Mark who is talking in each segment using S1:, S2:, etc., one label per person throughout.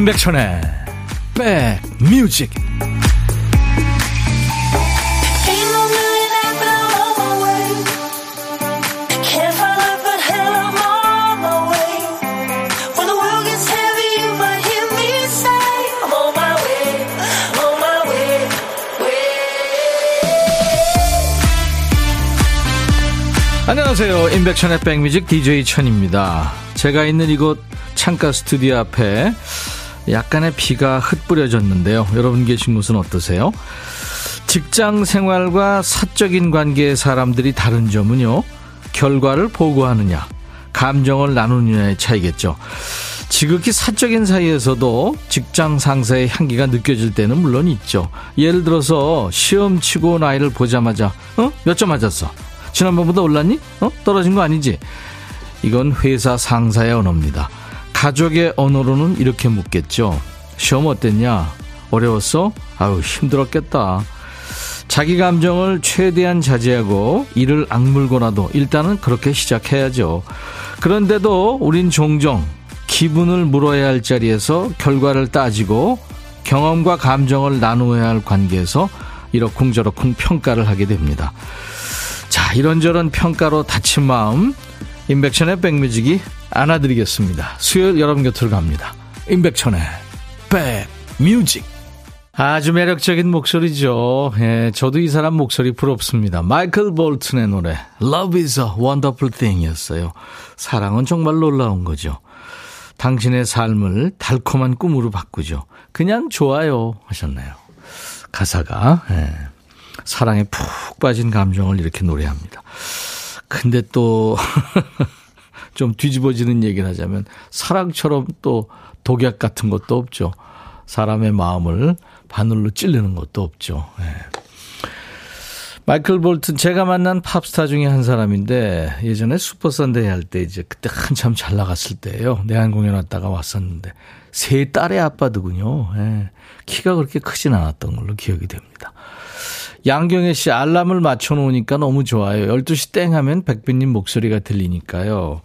S1: 임백천의 백뮤직. 안녕하세요. 임백천의 백뮤직 DJ 천입니다. 제가 있는 이곳 창가 스튜디오 앞에 약간의 비가 흩뿌려졌는데요. 여러분 계신 곳은 어떠세요? 직장 생활과 사적인 관계의 사람들이 다른 점은요. 결과를 보고하느냐, 감정을 나누느냐의 차이겠죠. 지극히 사적인 사이에서도 직장 상사의 향기가 느껴질 때는 물론 있죠. 예를 들어서 시험 치고 나이를 보자마자 어? 몇 점 맞았어? 지난번보다 올랐니? 어? 떨어진 거 아니지? 이건 회사 상사의 언어입니다. 가족의 언어로는 이렇게 묻겠죠. 시험 어땠냐? 어려웠어? 아유, 힘들었겠다. 자기 감정을 최대한 자제하고 이를 악물고나도 일단은 그렇게 시작해야죠. 그런데도 우린 종종 기분을 물어야 할 자리에서 결과를 따지고 경험과 감정을 나누어야 할 관계에서 이러쿵저러쿵 평가를 하게 됩니다. 자, 이런저런 평가로 다친 마음, 임백천의 백뮤직이 안아드리겠습니다. 수요일 여러분 곁으로 갑니다. 임백천의 백뮤직. 아주 매력적인 목소리죠. 예, 저도 이 사람 목소리 부럽습니다. 마이클 볼튼의 노래 Love is a wonderful thing 이었어요. 사랑은 정말 놀라운 거죠. 당신의 삶을 달콤한 꿈으로 바꾸죠. 그냥 좋아요 하셨나요? 가사가 예, 사랑에 푹 빠진 감정을 이렇게 노래합니다. 근데 또 좀 뒤집어지는 얘기를 하자면 사랑처럼 또 독약 같은 것도 없죠. 사람의 마음을 바늘로 찔르는 것도 없죠. 네. 마이클 볼튼 제가 만난 팝스타 중에 한 사람인데 예전에 슈퍼선데이 할 때 이제 그때 한참 잘 나갔을 때예요. 내한 공연 왔다가 왔었는데 세 딸의 아빠더군요. 네. 키가 그렇게 크진 않았던 걸로 기억이 됩니다. 양경혜 씨 알람을 맞춰 놓으니까 너무 좋아요. 12시 땡 하면 백빈님 목소리가 들리니까요.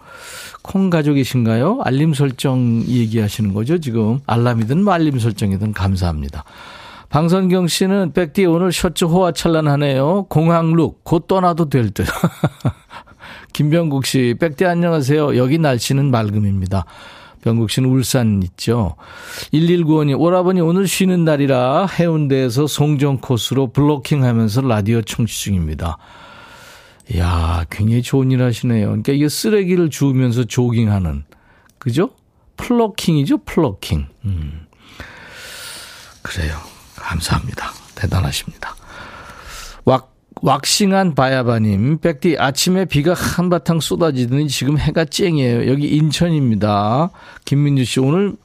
S1: 콩 가족이신가요? 알림 설정 얘기하시는 거죠, 지금. 알람이든 뭐 알림 설정이든 감사합니다. 방선경 씨는 백디 오늘 셔츠 호화찬란하네요. 공항룩 곧 떠나도 될 듯. 김병국 씨, 백디 안녕하세요. 여기 날씨는 맑음입니다. 씨는 울산 있죠. 1195님, 오라버니 오늘 쉬는 날이라 해운대에서 송정 코스로 플로깅 하면서 라디오 청취 중입니다. 이야, 굉장히 좋은 일 하시네요. 그러니까 이게 쓰레기를 주우면서 조깅하는, 그죠? 플로깅이죠, 플로깅. 음. 그래요. 감사합니다. 대단하십니다. 왁, 왁싱한 바야바님, 백디 아침에 비가 한바탕 쏟아지더니 지금 해가 쨍이에요. 여기 인천입니다. 김민주 씨, 오늘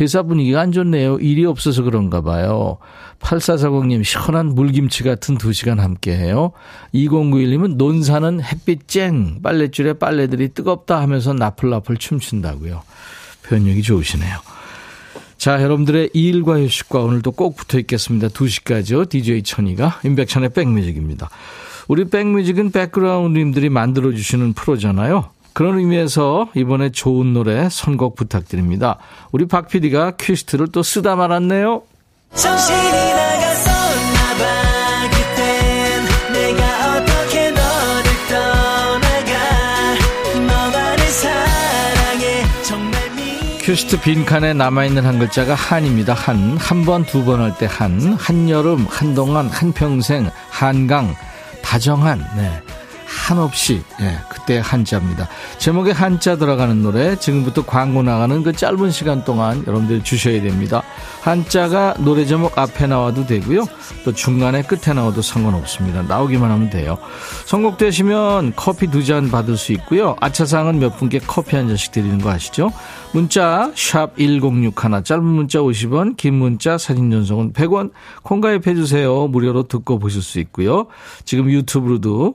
S1: 회사 분위기가 안 좋네요. 일이 없어서 그런가 봐요. 8440님, 시원한 물김치 같은 두 시간 함께 해요. 2091님은 논사는 햇빛 쨍, 빨랫줄에 빨래들이 뜨겁다 하면서 나풀나풀 춤춘다고요. 표현력이 좋으시네요. 자, 여러분들의 일과 휴식과 오늘도 꼭 붙어 있겠습니다. 2시까지요. DJ 천이가 임백천의 백뮤직입니다. 우리 백뮤직은 백그라운드님들이 만들어주시는 프로잖아요. 그런 의미에서 이번에 좋은 노래 선곡 부탁드립니다. 우리 박 PD가 퀴스트를 또 쓰다 말았네요. 정신이 큐스트 빈칸에 남아있는 한 글자가 한입니다. 한. 한 번, 두 번 할 때 한. 한여름, 한동안, 한평생, 한강, 다정한, 네. 한없이 예, 그때 한자입니다. 제목에 한자 들어가는 노래 지금부터 광고 나가는 그 짧은 시간 동안 여러분들 주셔야 됩니다. 한자가 노래 제목 앞에 나와도 되고요. 또 중간에 끝에 나와도 상관없습니다. 나오기만 하면 돼요. 선곡되시면 커피 두 잔 받을 수 있고요. 아차상은 몇 분께 커피 한 잔씩 드리는 거 아시죠? 문자 샵1061 짧은 문자 50원 긴 문자 사진 전송은 100원 콩가입해 주세요. 무료로 듣고 보실 수 있고요. 지금 유튜브로도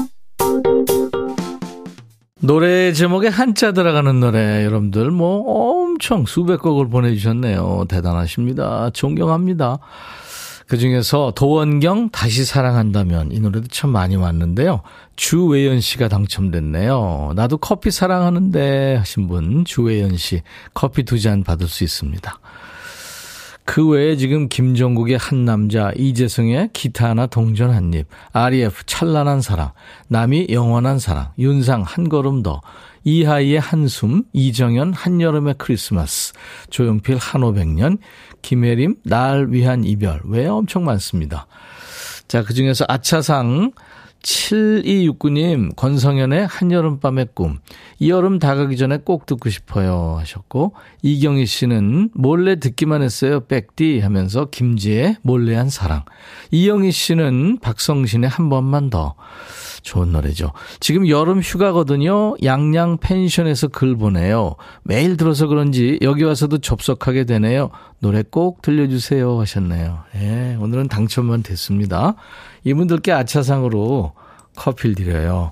S1: 노래 제목에 한자 들어가는 노래 여러분들 뭐 엄청 수백 곡을 보내주셨네요. 대단하십니다. 존경합니다. 그 중에서 도원경 다시 사랑한다면 이 노래도 참 많이 왔는데요. 주외연 씨가 당첨됐네요. 나도 커피 사랑하는데 하신 분 주외연 씨 커피 두 잔 받을 수 있습니다. 그 외에 지금 김종국의 한 남자, 이재성의 기타 하나 동전 한 입, REF 찬란한 사랑, 남이 영원한 사랑, 윤상 한 걸음 더, 이하이의 한숨, 이정현 한여름의 크리스마스, 조용필 한오백년, 김혜림 날 위한 이별 왜 엄청 많습니다. 자, 그 중에서 아차상 7269님, 권성현의 한여름밤의 꿈. 이 여름 다가기 전에 꼭 듣고 싶어요. 하셨고, 이경희 씨는 몰래 듣기만 했어요. 백디 하면서 김지의 몰래한 사랑. 이영희 씨는 박성신의 한 번만 더. 좋은 노래죠. 지금 여름 휴가거든요. 양양 펜션에서 글 보내요. 매일 들어서 그런지 여기 와서도 접속하게 되네요. 노래 꼭 들려주세요 하셨네요. 예, 오늘은 당첨만 됐습니다. 이분들께 아차상으로 커피를 드려요.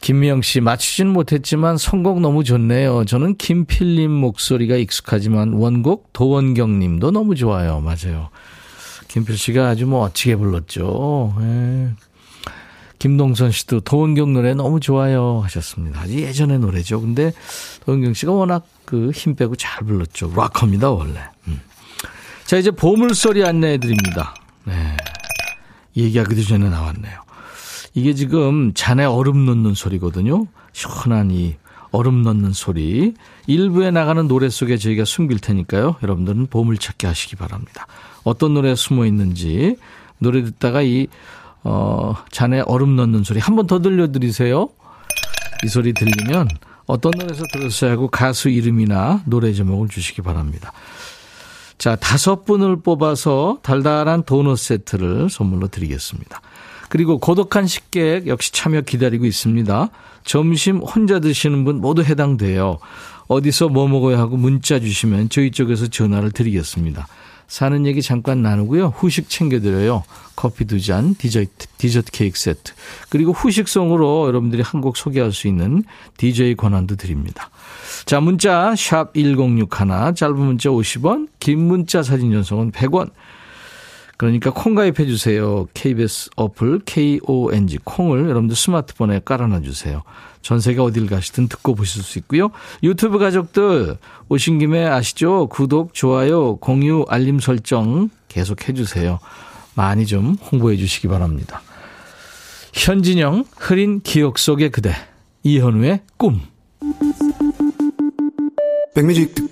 S1: 김미영 씨, 맞추지는 못했지만 선곡 너무 좋네요. 저는 김필님 목소리가 익숙하지만 원곡 도원경 님도 너무 좋아요. 맞아요. 김필 씨가 아주 뭐 멋지게 불렀죠. 예. 김동선 씨도 도원경 노래 너무 좋아요 하셨습니다. 아주 예전의 노래죠. 근데 도원경 씨가 워낙 그 힘 빼고 잘 불렀죠. 락커입니다, 원래. 음. 자, 이제 보물소리 안내해 드립니다. 네. 얘기하기도 전에 나왔네요. 이게 지금 잔에 얼음 넣는 소리거든요. 시원한 이 얼음 넣는 소리. 일부에 나가는 노래 속에 저희가 숨길 테니까요. 여러분들은 보물찾기 하시기 바랍니다. 어떤 노래에 숨어 있는지 노래 듣다가 이 어, 잔에 얼음 넣는 소리 한 번 더 들려드리세요. 이 소리 들리면 어떤 노래에서 들었어야 하고 가수 이름이나 노래 제목을 주시기 바랍니다. 자, 다섯 분을 뽑아서 달달한 도넛 세트를 선물로 드리겠습니다. 그리고 고독한 식객 역시 참여 기다리고 있습니다. 점심 혼자 드시는 분 모두 해당돼요. 어디서 뭐 먹어야 하고 문자 주시면 저희 쪽에서 전화를 드리겠습니다. 사는 얘기 잠깐 나누고요. 후식 챙겨드려요. 커피 두 잔, 디저트, 디저트 케이크 세트. 그리고 후식송으로 여러분들이 한 곡 소개할 수 있는 DJ 권한도 드립니다. 자, 문자, 샵 1061, 짧은 문자 50원, 긴 문자 사진 전송은 100원. 그러니까 콩 가입해 주세요. KBS 어플, KONG, 콩을 여러분들 스마트폰에 깔아놔 주세요. 전 세계 어딜 가시든 듣고 보실 수 있고요. 유튜브 가족들 오신 김에 아시죠? 구독, 좋아요, 공유, 알림 설정 계속 해주세요. 많이 좀 홍보해 주시기 바랍니다. 현진영, 흐린 기억 속의 그대, 이현우의 꿈.
S2: 백뮤직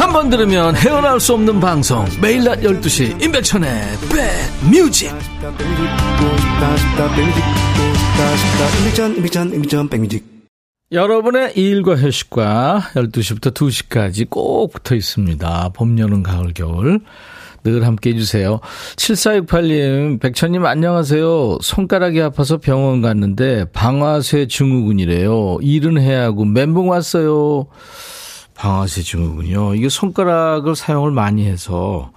S1: 한 번 들으면 헤어나올 수 없는 방송 매일 낮 12시 임백천의 백뮤직 여러분의 일과 휴식과 12시부터 2시까지 꼭 붙어 있습니다. 봄, 여름, 가을, 겨울. 늘 함께 해주세요. 7468님, 백천님 안녕하세요. 손가락이 아파서 병원 갔는데 방아쇠 증후군이래요. 일은 해야 하고 멘붕 왔어요. 방아쇠 증후군요. 이게 손가락을 사용을 많이 해서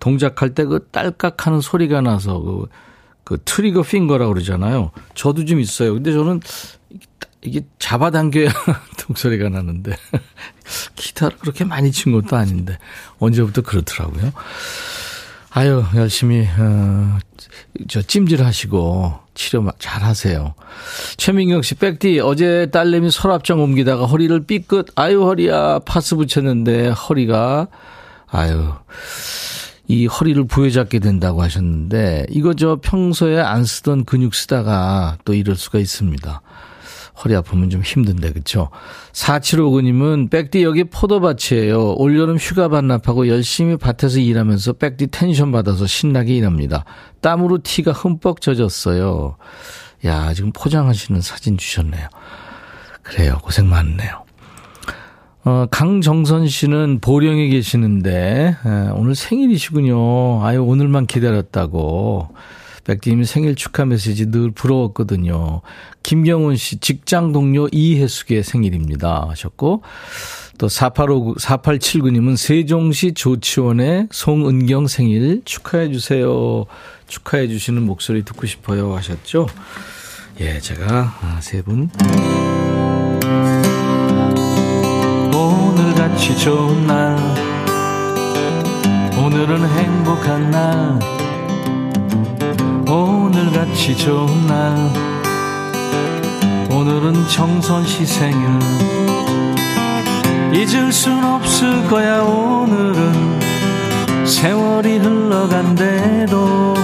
S1: 동작할 때 그 딸깍하는 소리가 나서 그, 그 트리거 핑거라고 그러잖아요. 저도 좀 있어요. 근데 저는 이게 잡아당겨야 동소리가 나는데 기타를 그렇게 많이 친 것도 아닌데 언제부터 그렇더라고요. 아유 열심히 어, 저 찜질하시고 치료 잘 하세요. 최민경 씨 백디 어제 딸내미 서랍장 옮기다가 허리를 삐끗 아유 허리야 파스 붙였는데 허리가 아유 이 허리를 부여잡게 된다고 하셨는데 이거 저 평소에 안 쓰던 근육 쓰다가 또 이럴 수가 있습니다. 허리 아프면 좀 힘든데, 그쵸? 4759님은 백디 여기 포도밭이에요. 올여름 휴가 반납하고 열심히 밭에서 일하면서 백디 텐션 받아서 신나게 일합니다. 땀으로 티가 흠뻑 젖었어요. 야, 지금 포장하시는 사진 주셨네요. 그래요. 고생 많네요. 어, 강정선 씨는 보령에 계시는데, 에, 오늘 생일이시군요. 아유, 오늘만 기다렸다고. 백디님 생일 축하 메시지 늘 부러웠거든요. 김경훈 씨, 직장 동료 이혜숙의 생일입니다. 하셨고, 또 4859, 4879님은 세종시 조치원의 송은경 생일 축하해 주세요. 축하해 주시는 목소리 듣고 싶어요. 하셨죠? 예, 제가 아, 세 분. 오늘같이 좋은 날, 오늘은 행복한 날, 오늘같이 좋은 날, 오늘은 정선 씨 생일. 잊을 순 없을 거야, 오늘은. 세월이 흘러간대도.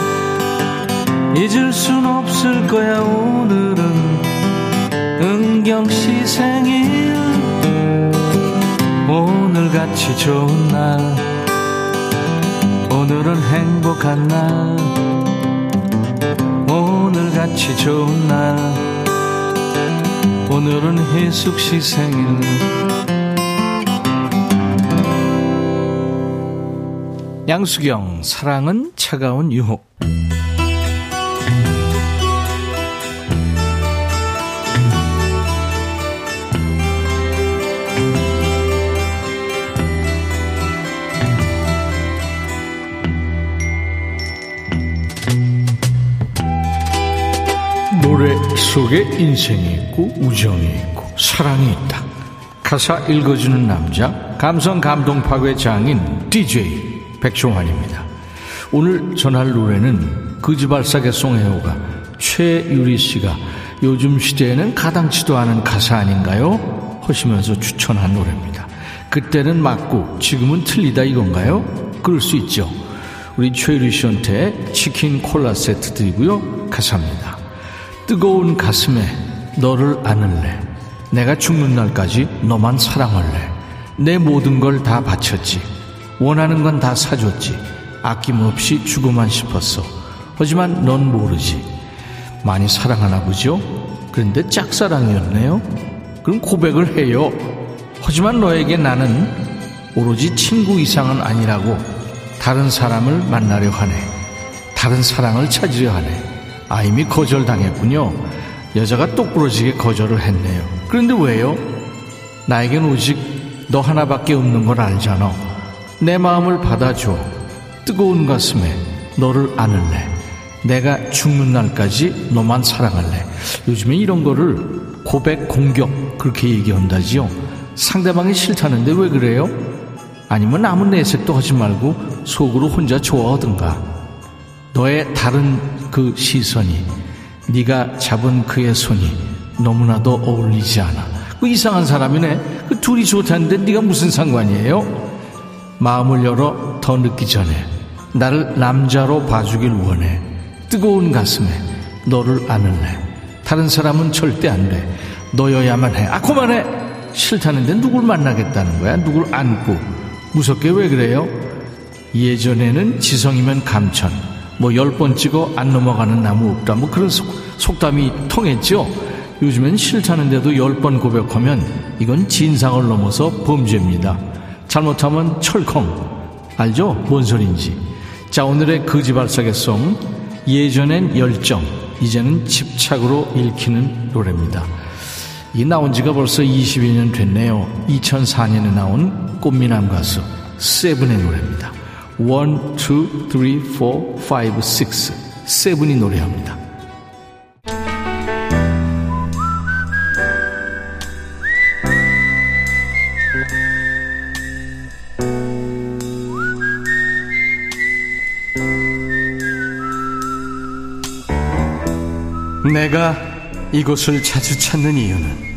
S1: 잊을 순 없을 거야 오늘은. 은경 씨 생일. 오늘같이 좋은 날. 오늘은 행복한 날 같이 좋은 날. 오늘은 혜숙 씨 생일. 양수경 사랑은 차가운 유혹 속에 인생이 있고 우정이 있고 사랑이 있다. 가사 읽어주는 남자 감성 감동 파괴 장인 DJ 백종환입니다. 오늘 전할 노래는 그지발사계 송혜호가 최유리 씨가 요즘 시대에는 가당치도 않은 가사 아닌가요? 하시면서 추천한 노래입니다. 그때는 맞고 지금은 틀리다 이건가요? 그럴 수 있죠. 우리 최유리 씨한테 치킨 콜라 세트 드리고요. 가사입니다. 뜨거운 가슴에 너를 안을래. 내가 죽는 날까지 너만 사랑할래. 내 모든 걸 다 바쳤지. 원하는 건 다 사줬지. 아낌없이 주고만 싶었어. 하지만 넌 모르지. 많이 사랑하나 보죠? 그런데 짝사랑이었네요. 그럼 고백을 해요. 하지만 너에게 나는 오로지 친구 이상은 아니라고 다른 사람을 만나려 하네. 다른 사랑을 찾으려 하네. 아, 이미 거절당했군요. 여자가 똑부러지게 거절을 했네요. 그런데 왜요? 나에겐 오직 너 하나밖에 없는 걸 알잖아. 내 마음을 받아줘. 뜨거운 가슴에 너를 안을래. 내가 죽는 날까지 너만 사랑할래. 요즘에 이런 거를 고백 공격 그렇게 얘기한다지요. 상대방이 싫다는데 왜 그래요? 아니면 아무 내색도 하지 말고 속으로 혼자 좋아하든가. 너의 다른 그 시선이 네가 잡은 그의 손이 너무나도 어울리지 않아. 그 이상한 사람이네. 그 둘이 좋다는데 네가 무슨 상관이에요? 마음을 열어 더 늦기 전에 나를 남자로 봐주길 원해. 뜨거운 가슴에 너를 안을래. 다른 사람은 절대 안 돼. 너여야만 해. 아, 그만해! 싫다는데 누굴 만나겠다는 거야? 누굴 안고. 무섭게 왜 그래요? 예전에는 지성이면 감천. 뭐 열 번 찍어 안 넘어가는 나무 없다. 뭐 그런 속, 속담이 통했죠? 요즘엔 싫다는데도 열 번 고백하면 이건 진상을 넘어서 범죄입니다. 잘못하면 철컹. 알죠? 뭔 소린지. 자, 오늘의 거지발사계송. 예전엔 열정, 이제는 집착으로 읽히는 노래입니다. 이 나온 지가 벌써 20여 년 됐네요. 2004년에 나온 꽃미남 가수 세븐의 노래입니다. 1, 2, 3, 4, 5, 6 세븐이 노래합니다. 내가 이곳을 자주 찾는 이유는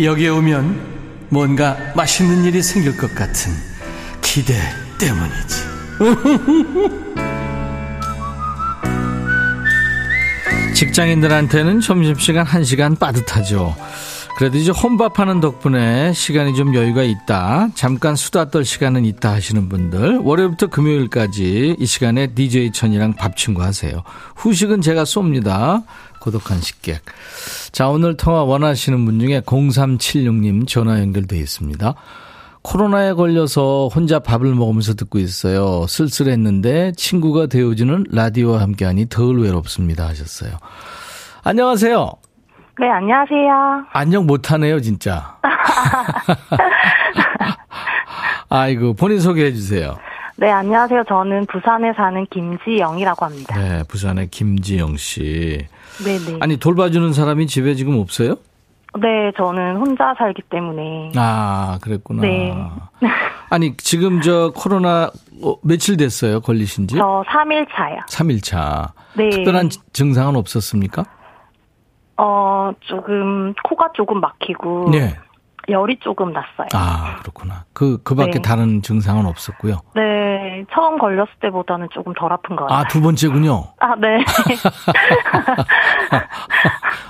S1: 여기에 오면 뭔가 맛있는 일이 생길 것 같은 기대 때문이지. 직장인들한테는 점심시간 1시간 빠듯하죠. 그래도 이제 혼밥하는 덕분에 시간이 좀 여유가 있다. 잠깐 수다 떨 시간은 있다 하시는 분들. 월요일부터 금요일까지 이 시간에 DJ 천이랑 밥 친구 하세요. 후식은 제가 쏩니다. 고독한 식객. 자, 오늘 통화 원하시는 분 중에 0376님 전화 연결돼 있습니다. 코로나에 걸려서 혼자 밥을 먹으면서 듣고 있어요. 쓸쓸했는데 친구가 되어주는 라디오와 함께하니 덜 외롭습니다 하셨어요. 안녕하세요.
S3: 네, 안녕하세요.
S1: 안녕 못하네요, 진짜. 아이고, 본인 소개해 주세요.
S3: 네, 안녕하세요. 저는 부산에 사는 김지영이라고 합니다.
S1: 네, 부산의 김지영 씨.
S3: 네네.
S1: 아니, 돌봐주는 사람이 집에 지금 없어요?
S3: 네, 저는 혼자 살기 때문에.
S1: 아, 그랬구나.
S3: 네.
S1: 아니, 지금 저 코로나 어, 며칠 됐어요? 걸리신 지?
S3: 저 3일 차요.
S1: 3일 차.
S3: 네.
S1: 특별한 증상은 없었습니까?
S3: 어, 조금, 코가 조금 막히고.
S1: 네.
S3: 열이 조금 났어요.
S1: 아, 그렇구나. 그, 그 밖에
S3: 네.
S1: 다른 증상은 없었고요.
S3: 네, 처음 걸렸을 때보다는 조금 덜 아픈 것 같아요.
S1: 아, 두 번째군요.
S3: 아, 네.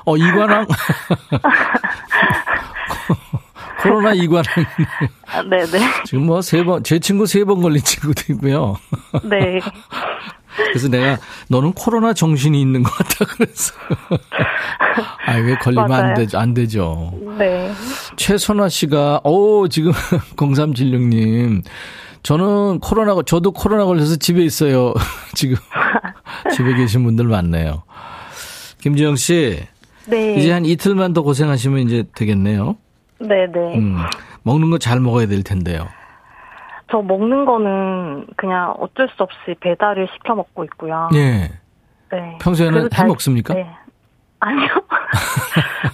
S1: 어, 이관왕. 코로나 이관왕.
S3: 아, 네네.
S1: 지금 뭐 세 번, 제 친구 세 번 걸린 친구도 있고요.
S3: 네.
S1: 그래서 내가 너는 코로나 정신이 있는 것 같다 그랬어. 아, 왜 걸리면 안
S3: 맞아요.
S1: 되죠? 안 되죠.
S3: 네.
S1: 최선화 씨가, 오, 지금 0376님. 저는 코로나, 저도 코로나 걸려서 집에 있어요. 지금 집에 계신 분들 많네요. 김지영 씨,
S3: 네.
S1: 이제 한 이틀만 더 고생하시면 이제 되겠네요.
S3: 네네.
S1: 음, 먹는 거 잘 먹어야 될 텐데요.
S3: 저 먹는 거는 그냥 어쩔 수 없이 배달을 시켜 먹고 있고요.
S1: 예.
S3: 네.
S1: 평소에는
S3: 잘-
S1: 해 먹습니까?
S3: 네. 아니요.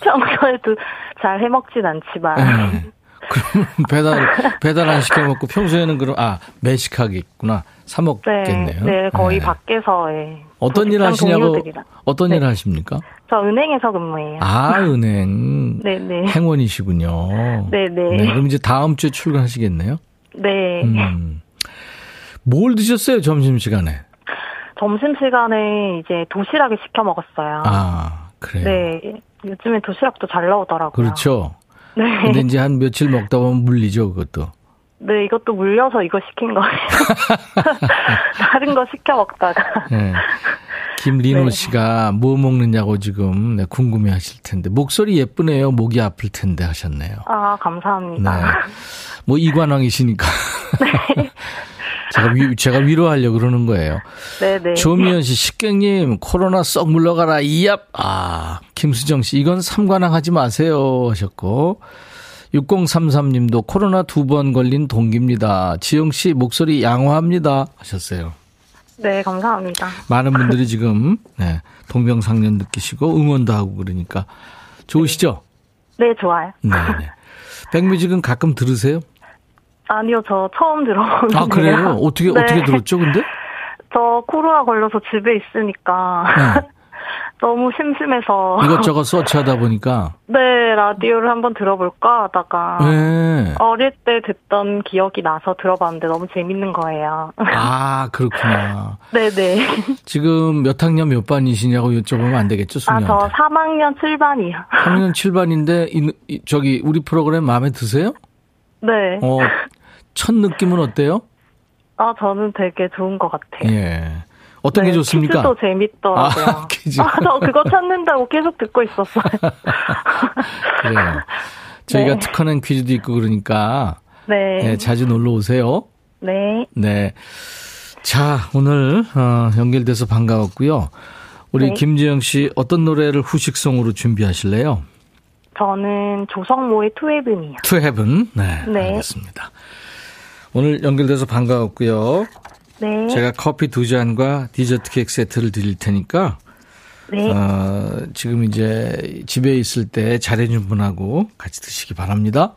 S3: 평소에도 잘 해 먹진 않지만.
S1: 예. 그러면 배달, 배달 안 시켜 먹고 평소에는 그럼, 아, 매식하겠구나. 사
S3: 네,
S1: 먹겠네요.
S3: 네, 거의
S1: 예.
S3: 밖에서, 예.
S1: 어떤 일 하시냐고,
S3: 동료들이랑.
S1: 어떤
S3: 네.
S1: 일 하십니까?
S3: 저 은행에서 근무해요.
S1: 아, 은행.
S3: 네네.
S1: 행원이시군요.
S3: 네네.
S1: 네, 그럼 이제 다음 주에 출근하시겠네요?
S3: 네.
S1: 음. 뭘 드셨어요, 점심시간에?
S3: 점심시간에 이제 도시락을 시켜 먹었어요.
S1: 아, 그래요.
S3: 네. 요즘에 도시락도 잘 나오더라고요.
S1: 그렇죠.
S3: 네.
S1: 근데 이제 한 며칠 먹다 보면 물리죠, 그것도.
S3: 네, 이것도 물려서 이거 시킨 거예요. 다른 거 시켜 먹다가.
S1: 네. 김리노
S3: 네.
S1: 씨가 뭐 먹느냐고 지금 네, 궁금해 하실 텐데. 목소리 예쁘네요. 목이 아플 텐데 하셨네요.
S3: 아,
S1: 네.
S3: 감사합니다.
S1: 뭐 이관왕이시니까. 제가 위, 제가 위로하려고 그러는 거예요.
S3: 네네.
S1: 조미연 씨, 식객님, 코로나 썩 물러가라, 이얍! 아, 김수정 씨, 이건 삼관왕 하지 마세요. 하셨고. 6033님도 코로나 두 번 걸린 동기입니다. 지영 씨, 목소리 양호합니다. 하셨어요.
S3: 네, 감사합니다.
S1: 많은 분들이 지금, 네, 동병상련 느끼시고 응원도 하고 그러니까. 좋으시죠?
S3: 네, 좋아요.
S1: 네. 네. 백뮤직은 가끔 들으세요?
S3: 아니요, 저 처음 들어보는데요.
S1: 아, 그래요? 어떻게,
S3: 네.
S1: 어떻게 들었죠, 근데?
S3: 저 코로나 걸려서 집에 있으니까
S1: 네.
S3: 너무 심심해서
S1: 이것저것 서치하다 보니까.
S3: 네 라디오를 한번 들어볼까 하다가
S1: 네.
S3: 어릴 때 듣던 기억이 나서 들어봤는데 너무 재밌는 거예요.
S1: 아, 그렇구나.
S3: 네네.
S1: 지금 몇 학년 몇 반이시냐고 여쭤보면 안 되겠죠,
S3: 아, 저
S1: 수녀한테.
S3: 3학년 7반이요.
S1: 3학년 7반인데, 이, 이- 저기, 우리 프로그램 마음에 드세요?
S3: 네.
S1: 어, 첫 느낌은 어때요?
S3: 아, 저는 되게 좋은 것 같아요.
S1: 예. 어떤 게
S3: 네,
S1: 좋습니까?
S3: 퀴즈도 재밌더라고요.
S1: 아, 퀴즈.
S3: 아, 저 그거 찾는다고 계속 듣고 있었어요.
S1: 그래요. 저희가
S3: 네.
S1: 특허낸 퀴즈도 있고 그러니까,
S3: 네.
S1: 예, 자주 놀러 오세요.
S3: 네.
S1: 네. 자, 오늘, 어, 연결돼서 반가웠고요. 우리
S3: 네.
S1: 김지영 씨 어떤 노래를 후식송으로 준비하실래요?
S3: 저는 조성모의.
S1: To Heaven. 네.
S3: 네.
S1: 알겠습니다. 오늘 연결돼서 반가웠고요.
S3: 네.
S1: 제가 커피 두 잔과 디저트 케이크 세트를 드릴 테니까,
S3: 네.
S1: 어, 지금 이제 집에 있을 때 잘해준 분하고 같이 드시기 바랍니다.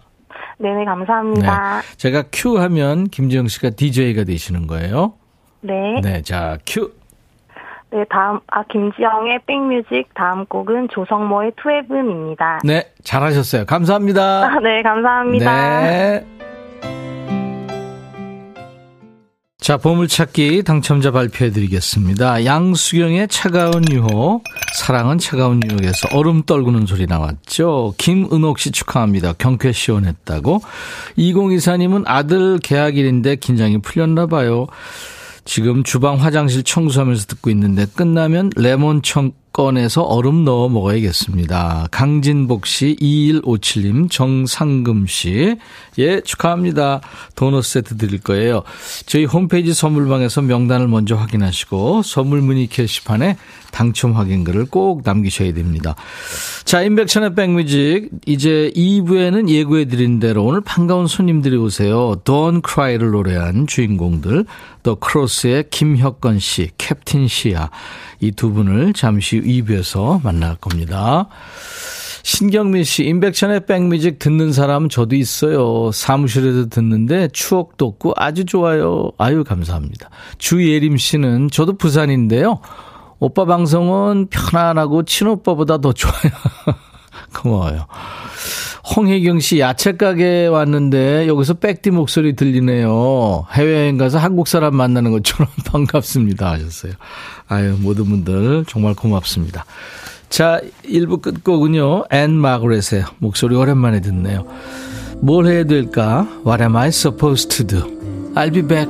S3: 네네, 감사합니다.
S1: 제가 큐 하면 김지영 씨가 DJ가 되시는 거예요.
S3: 네.
S1: 네. 자, 큐.
S3: 네, 다음, 아, 김지영의 백뮤직 다음 곡은 조성모의 투웨븐입니다.
S1: 네. 잘하셨어요. 감사합니다.
S3: 아, 네, 감사합니다.
S1: 네. 자, 보물찾기 당첨자 발표해 드리겠습니다. 양수경의 차가운 유혹, 사랑은 차가운 유혹에서 얼음 떨구는 소리 나왔죠. 김은옥 씨 축하합니다. 경쾌 시원했다고. 2024님은 아들 개학일인데 긴장이 풀렸나 봐요. 지금 주방 화장실 청소하면서 듣고 있는데 끝나면 레몬청 꺼내서 얼음 넣어 먹어야겠습니다. 강진복 씨, 2157님, 정상금 씨. 예, 축하합니다. 도넛 세트 드릴 거예요. 저희 홈페이지 선물방에서 명단을 먼저 확인하시고 선물 문의 게시판에 당첨 확인글을 꼭 남기셔야 됩니다. 자, 인백천의 백뮤직. 이제 2부에는 예고해 드린 대로 오늘 반가운 손님들이 오세요. Don't Cry를 노래한 주인공들. 또 크로스의 김혁건 씨, 캡틴 씨야. 이 두 분을 잠시 후 2부에서 만날 겁니다. 신경민 씨, 인백천의 백뮤직 듣는 사람 저도 있어요. 사무실에도 듣는데 추억도 없고 아주 좋아요. 아유, 감사합니다. 주예림 씨는 저도 부산인데요. 오빠 방송은 편안하고 친오빠보다 더 좋아요. 고마워요. 홍혜경 씨 야채 가게 왔는데 여기서 백디 목소리 들리네요. 해외여행 가서 한국 사람 만나는 것처럼 반갑습니다 하셨어요. 아유 모든 분들 정말 고맙습니다. 자 1부 끝곡은요. 앤 마그렛의 목소리 오랜만에 듣네요. 뭘 해야 될까? What am I supposed to do? I'll be back.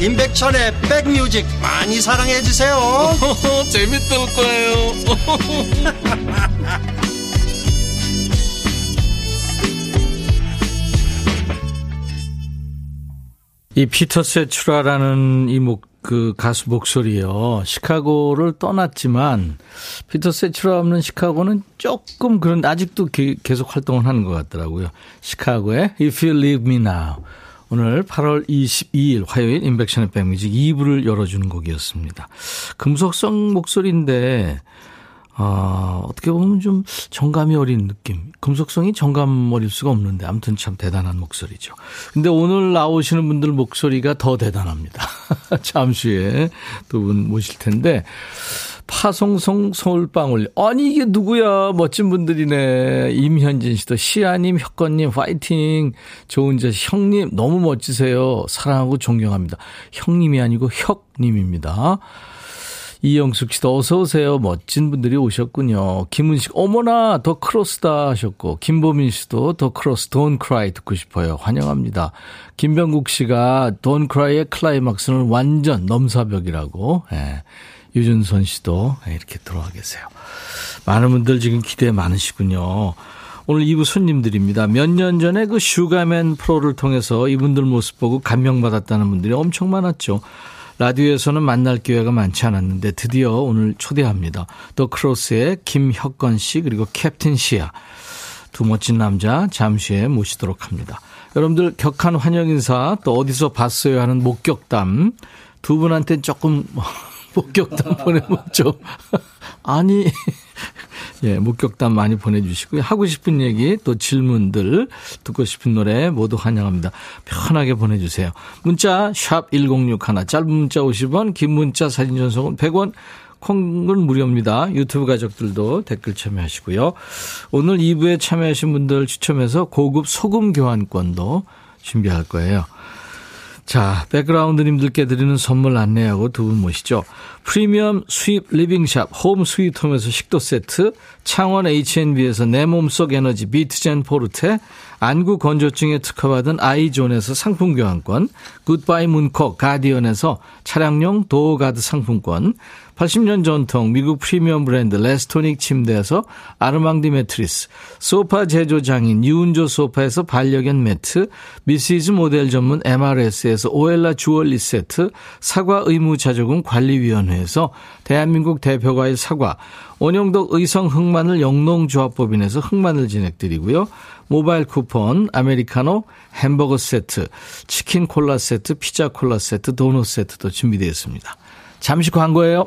S4: 임백천의 백뮤직 많이 사랑해 주세요
S1: 재밌을 거예요 이 피터 세츄라라는 이 목, 그 가수 목소리요. 시카고를 떠났지만, 피터 세츄라 없는 시카고는 조금 그런, 아직도 게, 계속 활동을 하는 것 같더라고요. 시카고의 If You Leave Me Now. 오늘 8월 22일 화요일 인백션의 백뮤직 2부를 열어주는 곡이었습니다. 금속성 목소리인데, 아, 어떻게 보면 좀 정감이 어린 느낌. 금속성이 정감 어릴 수가 없는데, 아무튼 참 대단한 목소리죠. 근데 오늘 나오시는 분들 목소리가 더 대단합니다. 잠시 후에 두 분 모실 텐데, 파송송 서울방울. 아니, 이게 누구야? 멋진 분들이네. 임현진 씨도, 시아님, 혁건님, 파이팅. 조은재 씨, 형님, 너무 멋지세요. 사랑하고 존경합니다. 형님이 아니고 혁님입니다. 이영숙 씨도 어서오세요. 멋진 분들이 오셨군요. 김은식, 어머나, 더 크로스다 하셨고, 김보민 씨도 더 크로스, Don't Cry 듣고 싶어요. 환영합니다. 김병국 씨가 Don't Cry의 클라이막스는 완전 넘사벽이라고, 예. 유준선 씨도 이렇게 들어와 계세요. 많은 분들 지금 기대 많으시군요. 오늘 2부 손님들입니다. 몇 년 전에 그 슈가맨 프로를 통해서 이분들 모습 보고 감명받았다는 분들이 엄청 많았죠. 라디오에서는 만날 기회가 많지 않았는데 드디어 오늘 초대합니다. 더 크로스의 김혁건 씨 그리고 캡틴 시하. 두 멋진 남자 잠시 후에 모시도록 합니다. 여러분들 격한 환영 인사 또 어디서 봤어요 하는 목격담 두 분한테 조금 목격담 보내보죠. 아니, 예, 목격담 많이 보내주시고요. 하고 싶은 얘기, 또 질문들, 듣고 싶은 노래 모두 환영합니다. 편하게 보내주세요. 문자, 샵 1061, 짧은 문자 50원, 긴 문자 사진 전송은 100원, 콩은 무료입니다. 유튜브 가족들도 댓글 참여하시고요. 오늘 2부에 참여하신 분들 추첨해서 고급 소금 교환권도 준비할 거예요. 자, 백그라운드님들께 드리는 선물 안내하고 두 분 모시죠. 프리미엄 수입 리빙샵 홈 스위트홈에서 식도 세트, 창원 H&B에서 내 몸속 에너지 비트젠 포르테, 안구 건조증에 특허받은 아이존에서 상품 교환권, 굿바이 문콕 가디언에서 차량용 도어가드 상품권, 80년 전통 미국 프리미엄 브랜드 레스토닉 침대에서 아르망디 매트리스, 소파 제조장인 유운조 소파에서 반려견 매트, 미시즈 모델 전문 MRS에서 오엘라 주얼리 세트, 사과 의무자조금 관리위원회에서 대한민국 대표과일 사과, 원영덕 의성 흑마늘 영농조합법인에서 흑마늘 진행드리고요. 모바일 쿠폰, 아메리카노, 햄버거 세트, 치킨 콜라 세트, 피자 콜라 세트, 도넛 세트도 준비되어 있습니다. 잠시 광고예요.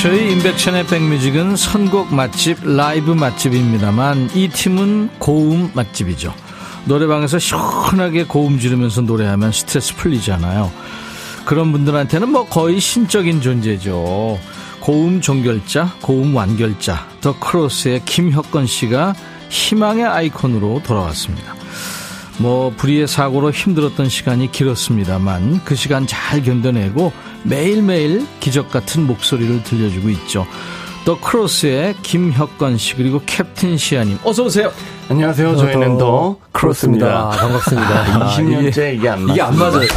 S1: 저희 인백션의 백뮤직은 선곡 맛집, 라이브 맛집입니다만 이 팀은 고음 맛집이죠. 노래방에서 시원하게 고음 지르면서 노래하면 스트레스 풀리잖아요. 그런 분들한테는 뭐 거의 신적인 존재죠. 고음 종결자, 고음 완결자, 더 크로스의 김혁건 씨가 희망의 아이콘으로 돌아왔습니다. 뭐 불의의 사고로 힘들었던 시간이 길었습니다만 그 시간 잘 견뎌내고 매일매일 기적 같은 목소리를 들려주고 있죠. 더 크로스의 김혁건 씨 그리고 캡틴 시하님 어서 오세요.
S5: 안녕하세요. 저희는 더 크로스입니다.
S6: 반갑습니다.
S5: 20년째 아, 이게 안 맞.
S6: 이게 안 맞아요.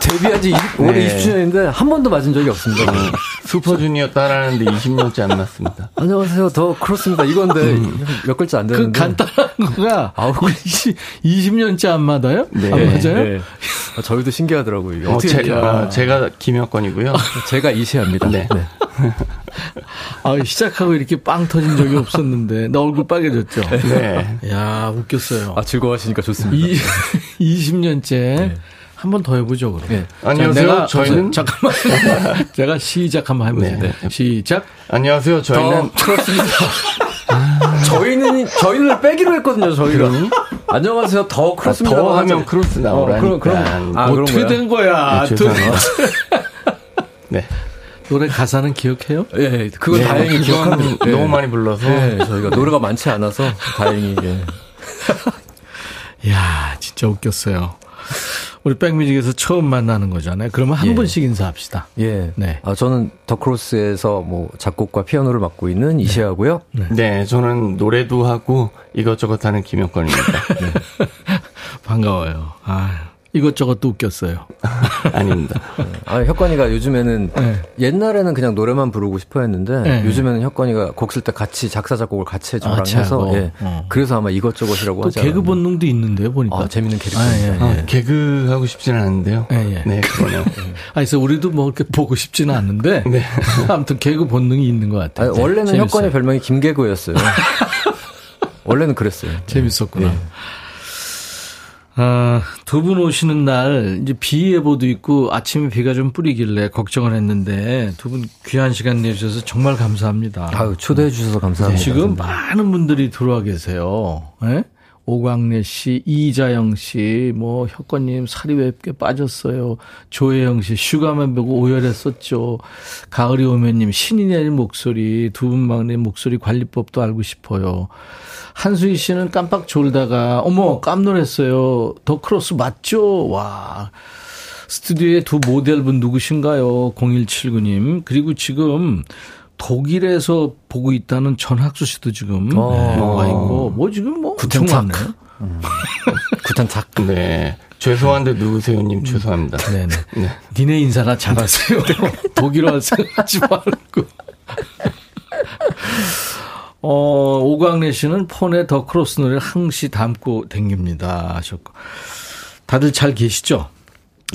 S6: 데뷔한 지 올해 네. 20주년인데 한 번도 맞은 적이 없습니다. 음,
S5: 슈퍼주니어 따라하는데 20년째 안 맞습니다.
S6: 안녕하세요. 더 크로스입니다. 이건데 음. 몇 글자 안 되는데.
S1: 그 간단한 거가 아우 20 년째 안 맞아요?
S5: 네.
S1: 안 맞아요? 네.
S6: 아, 저희도 신기하더라고요.
S5: 어, 제가, 제가 김혁건이고요.
S6: 제가 이시합니다. 네. 네.
S1: 아, 시작하고 이렇게 빵 터진 적이 없었는데 나 얼굴 빨개졌죠.
S5: 네.
S1: 야 웃겼어요.
S6: 아 즐거워하시니까 좋습니다.
S1: 이, 20년째 네. 한번 더 해보죠, 그럼. 네.
S5: 안녕하세요. 내가, 저희는
S1: 잠깐만. 제가 시작 한번 해보세요. 네. 시작.
S5: 안녕하세요. 저희는
S6: 그렇습니다. 저희는 저희는 빼기로 했거든요. 저희가. 안녕하세요. 더 크로스입니다.
S5: 아, 더 하면 크로스 나오라니까. 어, 그럼, 그럼,
S1: 아, 어떻게 된 거야?
S5: 네,
S1: 네. 노래 가사는 기억해요?
S6: 예, 네, 그건 네, 다행히 기억합니다.
S5: 네. 너무 많이 불러서
S6: 네, 저희가 노래가 많지 않아서 다행히. 예.
S1: 야, 진짜 웃겼어요. 우리 백뮤직에서 처음 만나는 거잖아요. 그러면 한 예. 분씩 인사합시다.
S6: 예. 네. 아, 저는 더크로스에서 뭐 작곡과 피아노를 맡고 있는 네. 이시하고요.
S5: 네. 네. 저는 노래도 하고 이것저것 하는 김혁건입니다. 네.
S1: 반가워요. 아. 이것저것도 웃겼어요.
S5: 아닙니다.
S6: 아, 혁건이가 요즘에는 네. 옛날에는 그냥 노래만 부르고 싶어 했는데 네. 요즘에는 혁건이가 곡 쓸 때 같이 작사 작곡을 같이 저랑 아, 해서 예. 어. 그래서 아마 이것저것이라고 하죠.
S1: 개그 본능도 있는데요, 보니까.
S6: 아, 재밌는 캐릭터.
S1: 아, 예, 예.
S5: 아, 개그 하고 싶지는 않은데요. 예, 예. 네, 그거는.
S1: 아, 그래서 우리도 뭐 이렇게 보고 싶지는 않는데 네. 아무튼 개그 본능이 있는 것 같아요.
S6: 아니, 원래는 재밌어요. 혁건의 별명이 김개구였어요. 원래는 그랬어요.
S1: 재밌었구나. 예. 아, 두 분 오시는 날, 이제 비 예보도 있고 아침에 비가 좀 뿌리길래 걱정을 했는데 두 분 귀한 시간 내주셔서 정말 감사합니다.
S6: 아유, 초대해 주셔서 감사합니다.
S1: 지금. 많은 분들이 들어와 계세요. 네? 오광래 씨, 이자영 씨, 뭐, 혁건님 살이 왜 이렇게 빠졌어요. 조혜영 씨, 슈가만 보고 오열했었죠. 가을이 오면님, 신이 내린 목소리, 두 분 막내 목소리 관리법도 알고 싶어요. 한수희 씨는 깜빡 졸다가 어머 깜놀했어요. 더 크로스 맞죠? 와. 스튜디오에 두 모델분 누구신가요? 0179님. 그리고 지금 독일에서 보고 있다는 전학수 씨도 지금 어. 네, 와 있고 뭐 지금 뭐
S6: 구탄착. 음. 구탄착.
S5: 네. 죄송한데 누구세요님 죄송합니다.
S1: 네네. 네. 니네 인사나 잘하세요. 독일어 생각하지 말고. 어, 오광래 씨는 폰에 더 크로스 노래를 항시 담고 댕깁니다. 하셨고. 다들 잘 계시죠?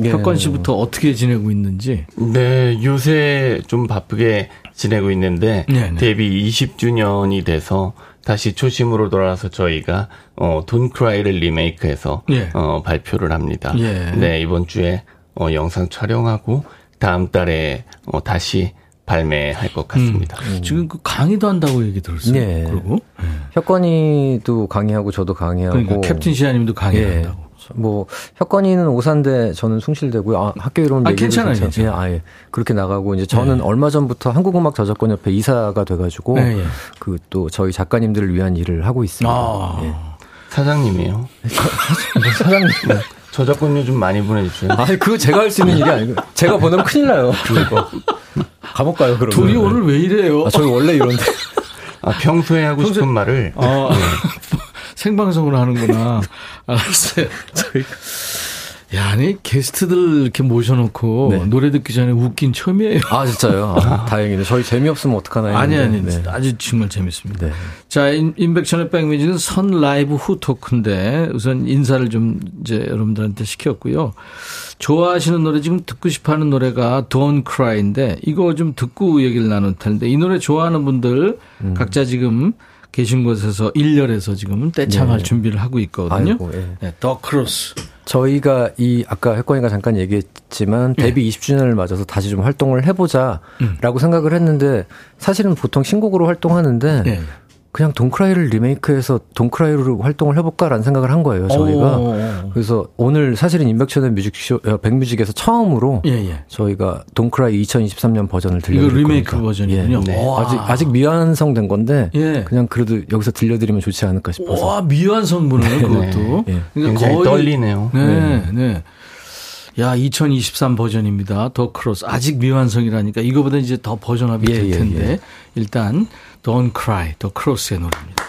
S1: 예. 혁건 씨부터 어떻게 지내고 있는지.
S5: 네, 요새 좀 바쁘게 지내고 있는데 네네. 네. 데뷔 20주년이 돼서 다시 초심으로 돌아와서 저희가 어 Don't Cry를 리메이크해서 예. 어 발표를 합니다. 예. 네, 이번 주에 어 영상 촬영하고 다음 달에 어 다시 발매할 것 같습니다.
S1: 음. 음. 지금 그 강의도 한다고 얘기 들었어요. 네. 그리고 네.
S6: 혁건이도 강의하고 저도 강의하고
S1: 그러니까 캡틴 시아님도 강의한다고. 예.
S6: 뭐 혁건이는 오산대 저는 숭실대고요. 아, 학교 이름
S1: 아, 괜찮아요. 괜찮아요.
S6: 예, 아 예 그렇게 나가고 이제 저는 네. 얼마 전부터 한국음악 저작권 협회 이사가 돼가지고 네, 예. 그또 저희 작가님들을 위한 일을 하고 있습니다. 아. 예.
S5: 사장님이에요.
S6: 사장님. 네.
S5: 저작권료 좀 많이 보내주세요.
S6: 아, 그거 제가 할 수 있는 일이 아니고 제가 보내면 큰일 나요. 그거. 가볼까요, 그럼?
S1: 둘이 오늘 왜 이래요?
S6: 아, 저희 원래 이런데.
S5: 아, 평소에 하고 평소... 싶은 말을. 아, 네.
S1: 생방송으로 하는구나. 알았어요. 저희 야, 아니 게스트들 이렇게 모셔놓고 네. 노래 듣기 전에 웃긴 처음이에요.
S6: 아 진짜요? 아, 다행이네. 저희 재미없으면 어떡하나요?
S1: 아니 아니, 네. 아주 정말 재밌습니다. 네. 자, 임백천의 백뮤직은 선 라이브 후 토크인데 우선 인사를 좀 이제 여러분들한테 시켰고요. 좋아하시는 노래 지금 듣고 싶어 하는 노래가 Don't Cry인데 이거 좀 듣고 얘기를 나눌 텐데 이 노래 좋아하는 분들 음. 각자 지금 계신 곳에서 일렬에서 지금 떼창할 네. 준비를 하고 있거든요. 아이고, 예. 네, 더 크로스.
S6: 저희가 이 아까 혁건이가 잠깐 얘기했지만 데뷔 네. 20주년을 맞아서 다시 좀 활동을 해보자라고 음. 생각을 했는데 사실은 보통 신곡으로 활동하는데 네. 그냥 Don't Cry를 리메이크해서 Don't Cry로 활동을 해볼까라는 생각을 한 거예요, 저희가. 오. 그래서 오늘 사실은 임백천의 뮤직쇼, 어, 백뮤직에서 처음으로 예, 예. 저희가 Don't Cry 2023년 버전을 들려드릴
S1: 이거 리메이크 겁니다. 버전이군요. 예.
S6: 네. 아직, 아직 미완성된 건데, 예. 그냥 그래도 여기서 들려드리면 좋지 않을까 싶어서.
S1: 와, 미완성분을 네. 그것도.
S5: 네. 그러니까 거의 떨리네요.
S1: 네, 네. 네. 야, 2023 버전입니다. 더 크로스. 아직 미완성이라니까 이거보다 이제 더 버전업이 될 예, 텐데. 일단 Don't Cry, 더 크로스의 노래입니다.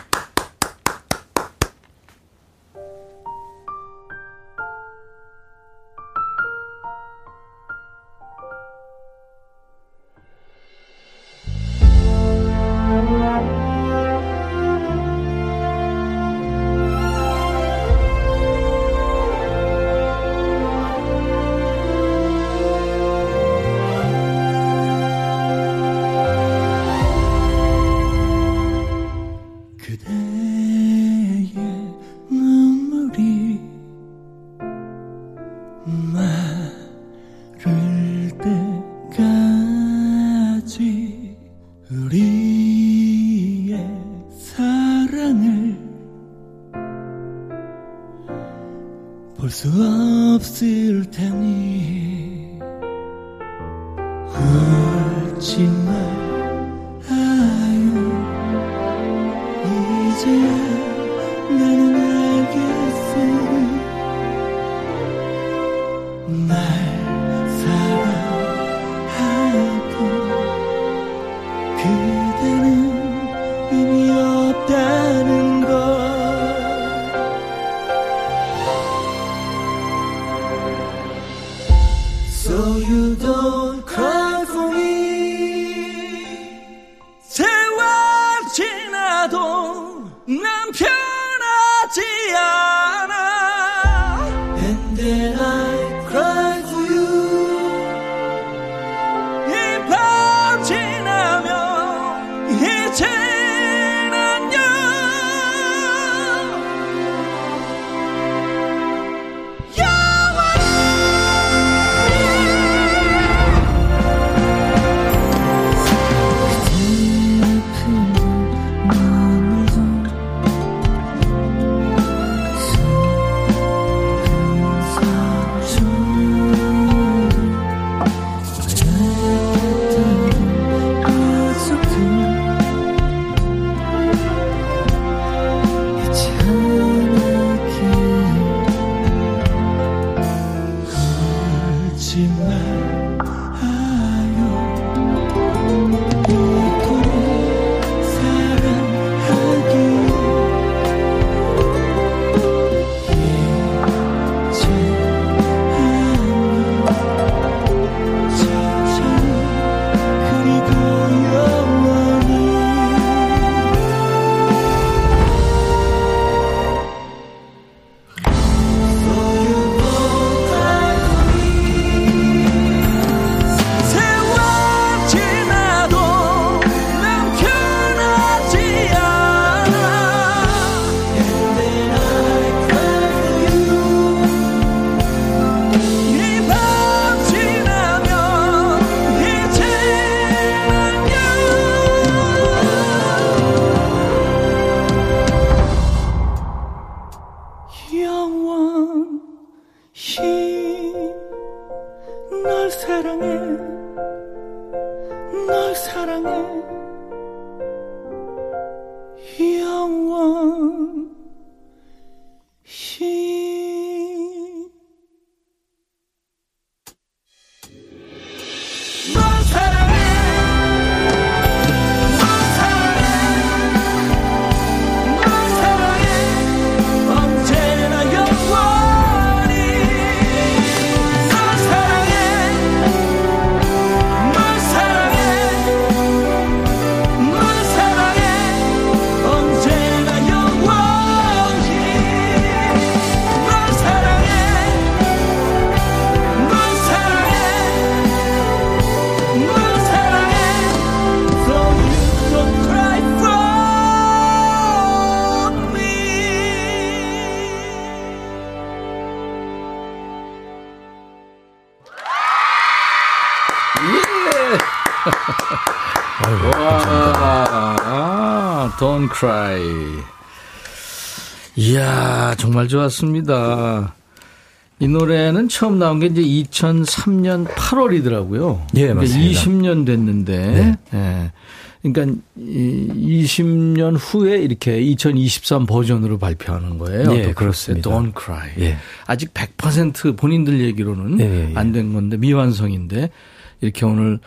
S7: 慢
S1: Don't Cry. 이야, 정말 좋았습니다. 이 노래는 처음 나온 게 이제 2003년 8월이더라고요.
S6: 예, 맞습니다.
S1: 20년 됐는데, 네. 예. 그러니까 20년 후에 이렇게 2023 버전으로 발표하는 거예요.
S6: 예, 그렇습니다.
S1: Don't Cry. 예. 아직 100% 본인들 얘기로는 예, 예. 안된 건데 미완성인데 이렇게 오늘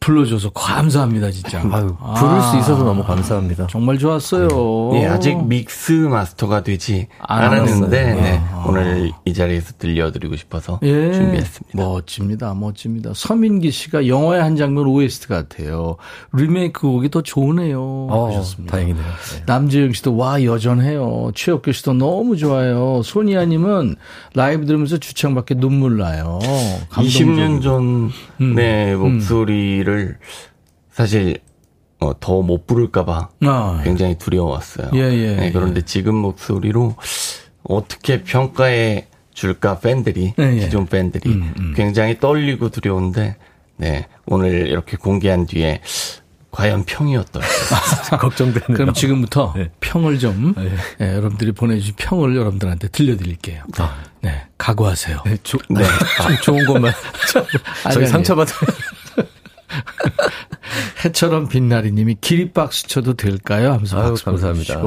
S1: 불러줘서 감사합니다, 진짜.
S6: 아유, 부를 아, 수 있어서 너무 감사합니다.
S1: 정말 좋았어요.
S5: 예, 아직 믹스 마스터가 되지 않았는데, 네, 아. 오늘 이 자리에서 들려드리고 싶어서 예, 준비했습니다.
S1: 멋집니다, 멋집니다. 서민기 씨가 영화의 한 장면 OST 같아요. 리메이크 곡이 더 좋으네요. 어, 하셨습니다.
S6: 다행이네요. 네.
S1: 남재영 씨도 와, 여전해요. 최혁규 씨도 너무 좋아요. 소니아님은 라이브 들으면서 주창 밖에 눈물 나요.
S5: 20년 전의 음. 목소리를 노래를 사실 어, 더 못 부를까봐 아, 굉장히 두려웠어요. 예, 예, 네, 그런데 예. 지금 목소리로 어떻게 평가해 줄까 팬들이 예, 예. 기존 팬들이 음, 음. 굉장히 떨리고 두려운데 네 오늘 이렇게 공개한 뒤에 과연 평이었던까
S6: 걱정되네요.
S1: 그럼 지금부터 네. 평을 좀 네. 네, 여러분들이 보내주신 평을 여러분들한테 들려드릴게요. 아. 네 각오하세요.
S6: 네, 조, 네. 아, 좋은 것만 저희 상처받아.
S1: 해처럼 빛나리 님이 기립박수 쳐도 될까요? 하면서
S6: 아유, 감사합니다.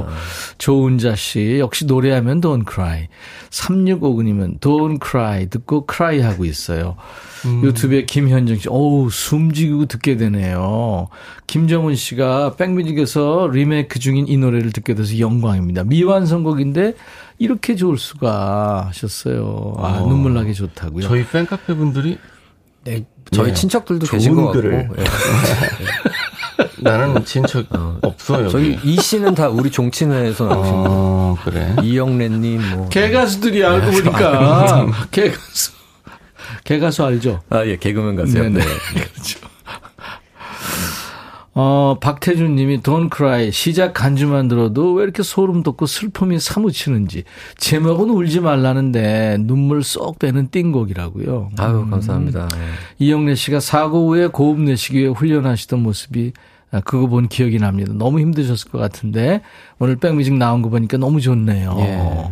S1: 조은자 씨, 역시 노래하면 Don't Cry. 3659님은 Don't Cry 듣고 Cry 하고 있어요. 음. 유튜브에 김현정 씨, 어우, 숨지고 듣게 되네요. 김정은 씨가 백뮤직에서 리메이크 중인 이 노래를 듣게 돼서 영광입니다. 미완성곡인데 이렇게 좋을 수가 하셨어요. 아, 어. 눈물 나게 좋다고요.
S5: 저희 팬카페 분들이
S6: 네, 저희 예. 친척들도 계신 것 같고. 예.
S5: 나는 친척 어. 없어요.
S6: 저희 이 씨는 다 우리 종친회에서 나오신 어, 거.
S5: 그래.
S6: 이영래님 뭐.
S1: 개가수들이 알고 보니까 개가수. 개가수 알죠?
S6: 아 예, 개그맨 가수요. 네네. 네.
S1: 그렇죠. 어, 박태준 님이 Don't Cry 시작 간주만 들어도 왜 이렇게 소름 돋고 슬픔이 사무치는지 제목은 울지 말라는데 눈물 쏙 빼는 띵곡이라고요.
S6: 아유 감사합니다.
S1: 음. 이영래 씨가 사고 후에 고음 내시기 위해 훈련하시던 모습이 아, 그거 본 기억이 납니다. 너무 힘드셨을 것 같은데 오늘 백뮤직 나온 거 보니까 너무 좋네요. 예.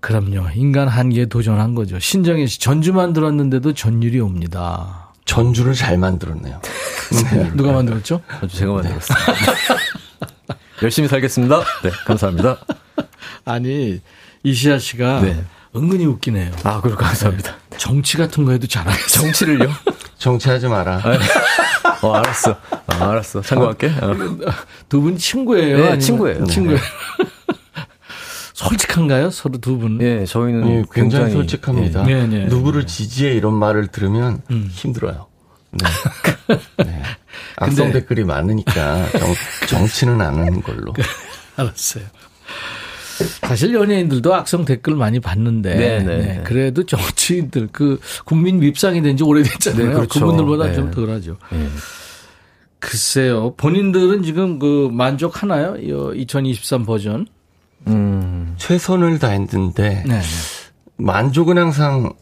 S1: 그럼요. 인간 한계에 도전한 거죠. 신정혜 씨 전주만 들었는데도 전율이 옵니다.
S5: 전주를 잘 만들었네요.
S1: 네. 누가 만들었죠?
S6: 전주 제가 만들었어요. 열심히 살겠습니다. 네, 감사합니다.
S1: 아니, 이시아 씨가 네. 은근히 웃기네요.
S6: 아, 그럼 감사합니다.
S1: 정치 같은 거 해도 잘하요
S6: 정치를요?
S5: 정치하지 마라. 아,
S6: 어, 알았어. 어, 알았어. 참고할게. 어.
S1: 두분 친구예요?
S6: 네, 친구예요.
S1: 친구예요. 네. 솔직한가요? 서로 두 분?
S6: 예, 저희는
S5: 예, 굉장히, 솔직합니다. 예. 네, 네. 누구를 지지해 이런 말을 들으면 음. 힘들어요. 네. 네. 악성 근데... 댓글이 많으니까 정, 정치는 안 하는 걸로.
S1: 알았어요. 사실 연예인들도 악성 댓글 많이 받는데 네, 네. 네. 그래도 정치인들 그 국민 밉상이 된 지 오래됐잖아요. 네, 그렇죠. 그분들보다 네. 좀 덜하죠. 네. 글쎄요. 본인들은 지금 그 만족하나요? 2023 버전?
S5: 음. 최선을 다했는데 네. 만족은 항상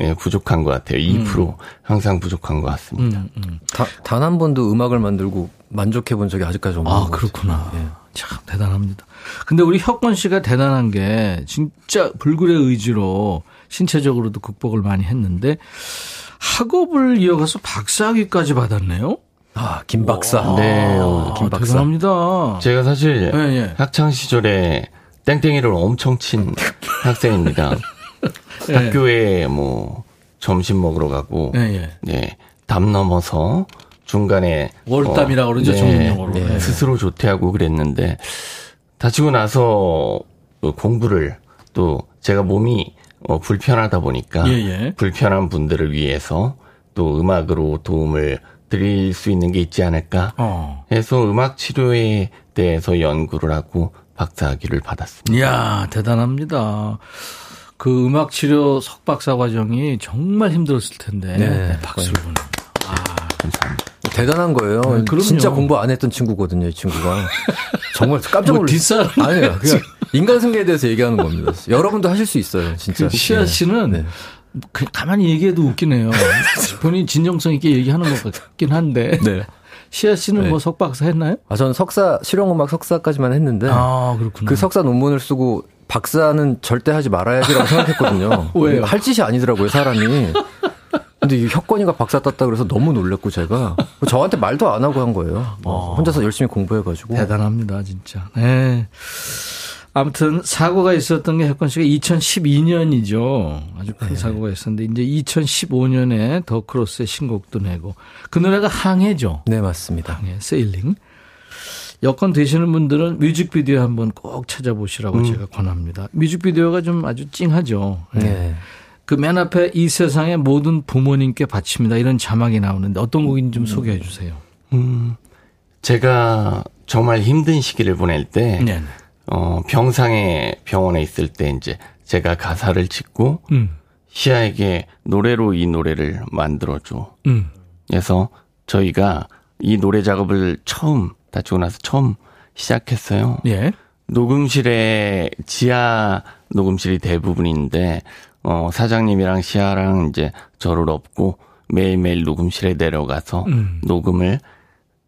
S5: 예, 부족한 것 같아요. 2% 음. 항상 부족한 것 같습니다. 음, 음.
S6: 단한 번도 음악을 만들고 만족해 본 적이 아직까지 없는
S1: 아, 그렇구나. 예. 참 대단합니다. 근데 우리 혁권 씨가 대단한 게 진짜 불굴의 의지로 신체적으로도 극복을 많이 했는데 학업을 이어가서 박사학위까지 받았네요.
S6: 아, 김 박사.
S1: 오, 네, 아, 김 박사. 대단합니다.
S5: 제가 사실 네, 네. 학창 시절에 땡땡이를 엄청 친 학생입니다. 네. 학교에 뭐 점심 먹으러 가고 네, 네. 담 넘어서 중간에
S1: 월담이라고 어, 그러죠 네, 전문용어로 네.
S5: 스스로 조퇴하고 그랬는데 다치고 나서 공부를 또 제가 몸이 어, 불편하다 보니까 예, 예. 불편한 분들을 위해서 또 음악으로 도움을 드릴 수 있는 게 있지 않을까 어. 해서 음악 치료에 대해서 연구를 하고 박사학위를 받았습니다.
S1: 이야 대단합니다. 그 음악 치료 석박사 과정이 정말 힘들었을 텐데 네, 박수를 보냅니다. 아,
S6: 감사합니다. 대단한 거예요. 네, 진짜 공부 안 했던 친구거든요, 이 친구가. 정말 깜짝 놀랐어요. 뭐
S1: 뒷사람
S6: 아니에요. 그냥 인간 승리에 대해서 얘기하는 겁니다. 여러분도 하실 수 있어요, 진짜.
S1: 그 시아 씨는 네. 그 가만히 얘기해도 웃기네요. 본인 진정성 있게 얘기하는 것 같긴 한데. 네. 시아 씨는 네. 뭐 석박사 했나요?
S6: 아, 저는 석사, 실용음악 석사까지만 했는데. 아, 그렇구나. 그 석사 논문을 쓰고 박사는 절대 하지 말아야지라고 생각했거든요.
S1: 왜요?
S6: 할 짓이 아니더라고요, 사람이. 근데 이 혁건이가 박사 땄다 그래서 너무 놀랬고 제가 저한테 말도 안 하고 한 거예요. 어. 혼자서 열심히 공부해가지고
S1: 대단합니다 진짜. 네. 아무튼 사고가 있었던 게 혁건 씨가 2012년이죠. 아주 큰 네. 사고가 있었는데 이제 2015년에 더 크로스의 신곡도 내고 그 노래가 항해죠.
S6: 네 맞습니다.
S1: 항해 세일링. 여건 되시는 분들은 뮤직비디오 한번 꼭 찾아보시라고 음. 제가 권합니다. 뮤직비디오가 좀 아주 찡하죠. 네. 네. 그맨 앞에 이 세상의 모든 부모님께 바칩니다. 이런 자막이 나오는데 어떤 곡인지 좀 소개해 주세요. 음,
S5: 제가 정말 힘든 시기를 보낼 때, 네. 어, 병상에 병원에 있을 때 이제 제가 가사를 짓고, 음. 시아에게 노래로 이 노래를 만들어줘. 음. 그래서 저희가 이 노래 작업을 처음, 다치고 나서 처음 시작했어요. 예. 녹음실에 지하 녹음실이 대부분인데 어, 사장님이랑 시아랑 이제 저를 업고 매일매일 녹음실에 내려가서 음. 녹음을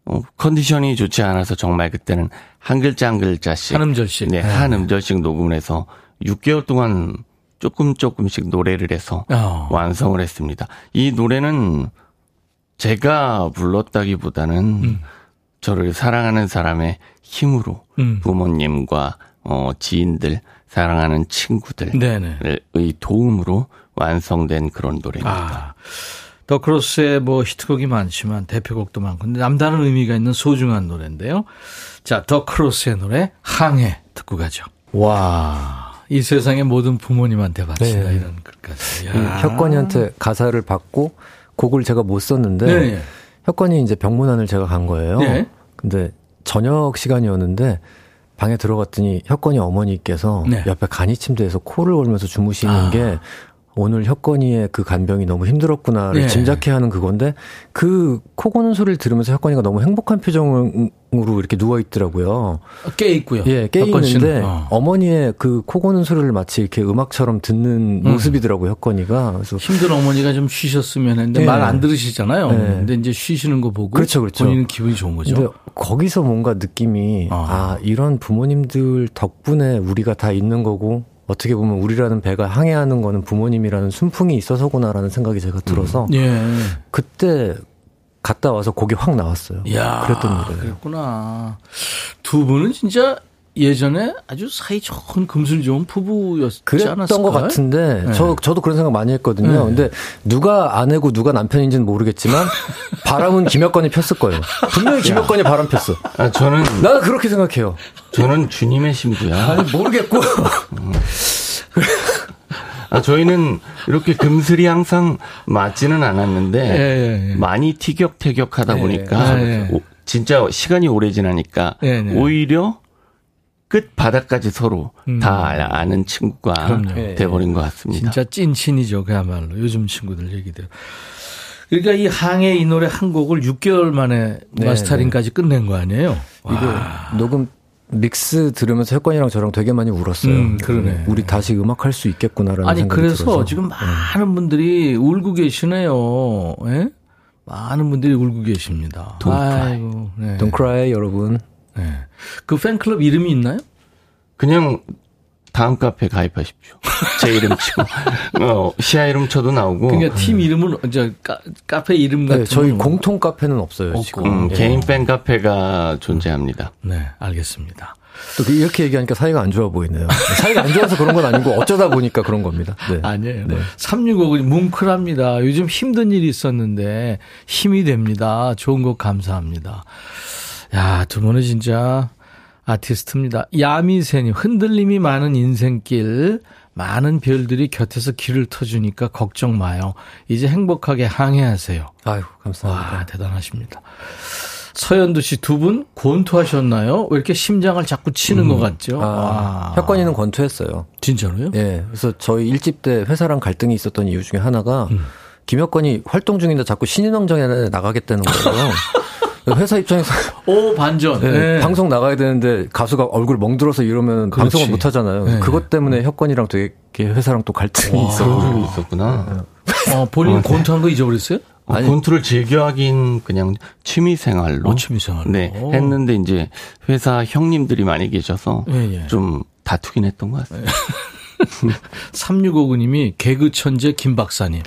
S5: 어, 컨디션이 좋지 않아서 정말 그때는 한 글자 한 글자씩
S1: 한 음절씩
S5: 네, 네. 한 음절씩 녹음을 해서 6개월 동안 조금 조금씩 노래를 해서 어. 완성을 했습니다. 이 노래는 제가 불렀다기보다는 음. 저를 사랑하는 사람의 힘으로 음. 부모님과 어, 지인들 사랑하는 친구들의 도움으로 완성된 그런 노래입니다. 아,
S1: 더 크로스의 뭐 히트곡이 많지만 대표곡도 많고 근데 남다른 의미가 있는 소중한 노래인데요. 자, 더 크로스의 노래 항해 듣고 가죠. 와. 이 세상의 모든 부모님한테 바친다 네. 이런 글까지.
S6: 혁건이한테 가사를 받고 곡을 제가 못 썼는데 네. 혁건이 이제 병문안을 제가 간 거예요. 네. 근데 저녁 시간이었는데 방에 들어갔더니 혁건이 어머니께서 네. 옆에 간이 침대에서 코를 골면서 주무시는 아. 게 오늘 혁건이의 그 간병이 너무 힘들었구나를 네. 짐작해 하는 그건데 그 코 고는 소리를 들으면서 혁건이가 너무 행복한 표정으로 이렇게 누워 있더라고요.
S1: 깨 있고요.
S6: 예, 깨 있는데 어. 머니의 그 코 고는 소리를 마치 이렇게 음악처럼 듣는 음. 모습이더라고요, 혁건이가.
S1: 그래서 힘든 어머니가 좀 쉬셨으면 했는데 네. 말안 들으시잖아요. 네. 근데 이제 쉬시는 거 보고 그렇죠, 그렇죠. 본인은 기분이 좋은 거죠. 근데
S6: 거기서 뭔가 느낌이 아. 아, 이런 부모님들 덕분에 우리가 다 있는 거고 어떻게 보면 우리라는 배가 항해하는 거는 부모님이라는 순풍이 있어서구나라는 생각이 제가 들어서 음. 예. 그때 갔다 와서 곡이 확 나왔어요. 야, 그랬던
S1: 일이에요. 그랬구나. 두 분은 진짜 예전에 아주 사이 좋은 금술 좋은 부부였지 그랬던 않았을까요?
S6: 것 같은데 네. 저 저도 그런 생각 많이 했거든요. 네. 근데 누가 아내고 누가 남편인지는 모르겠지만 바람은 김혁건이 폈을 거예요. 분명히 김혁건이 바람 폈어.
S5: 아, 저는
S6: 나는 그렇게 생각해요.
S5: 저는 주님의 신부야.
S6: 아니 모르겠고. 음.
S5: 아, 저희는 이렇게 금슬이 항상 맞지는 않았는데 예, 예, 예. 많이 티격태격하다 예, 보니까 예. 진짜 시간이 오래 지나니까 예, 오히려 끝 바닥까지 서로 음. 다 아는 친구가 그럼요. 돼버린 것 같습니다.
S1: 진짜 찐친이죠, 그야말로 요즘 친구들 얘기대로. 그러니까 이 항해 이 노래 한 곡을 6개월 만에 네, 마스터링까지 네. 끝낸 거 아니에요?
S6: 이거 녹음 믹스 들으면서 혁관이랑 저랑 되게 많이 울었어요. 음, 그러네. 우리 다시 음악 할 수 있겠구나라는 아니 생각이
S1: 그래서
S6: 들어서.
S1: 지금 네. 많은 분들이 울고 계시네요. 예? 많은 분들이 울고 계십니다.
S6: Don't 아이고, 네. Don't cry 여러분. 네.
S1: 그 팬클럽 이름이 있나요?
S5: 그냥 다음 카페 가입하십시오. 제 이름 치고 어, 시아 이름 쳐도 나오고.
S1: 그러니까 팀 이름은 저 카, 카페 이름 네, 같은 네,
S6: 저희 공통 카페는 없어요. 없고. 지금
S5: 음, 네. 개인 팬 카페가 존재합니다.
S1: 네, 알겠습니다.
S6: 또그 이렇게 얘기하니까 사이가 안 좋아 보이네요. 사이가 안 좋아서 그런 건 아니고 어쩌다 보니까 그런 겁니다.
S1: 네. 아니에요. 네. 365은 뭉클합니다. 요즘 힘든 일이 있었는데 힘이 됩니다. 좋은 것 감사합니다. 야, 두 분은 진짜 아티스트입니다. 야미새님, 흔들림이 많은 인생길, 많은 별들이 곁에서 길을 터주니까 걱정 마요. 이제 행복하게 항해하세요.
S6: 아유, 감사합니다.
S1: 와, 대단하십니다. 서현두 씨 두 분 권투하셨나요? 왜 이렇게 심장을 자꾸 치는 음. 것 같죠?
S6: 아, 혁관이는 권투했어요.
S1: 진짜로요?
S6: 예. 그래서 저희 일집 때 회사랑 갈등이 있었던 이유 중에 하나가 음. 김혁관이 활동 중인데 자꾸 신인왕정에 나가겠다는 거예요. 회사 입장에서
S1: 오 반전
S6: 네, 네. 방송 나가야 되는데 가수가 얼굴 멍들어서 이러면 그렇지. 방송을 못 하잖아요. 네. 그것 때문에 혁건이랑 되게 회사랑 또 갈등이 있었고
S5: 있었구나.
S1: 어, 본인 어, 권투한 거 잊어버렸어요?
S5: 어, 아니, 권투를 즐겨하긴 그냥 취미 생활로.
S1: 어, 취미 생활로.
S5: 네. 했는데 이제 회사 형님들이 많이 계셔서 예, 예. 좀 다투긴 했던 것 같아요.
S1: 3659님이 개그 천재 김 박사님.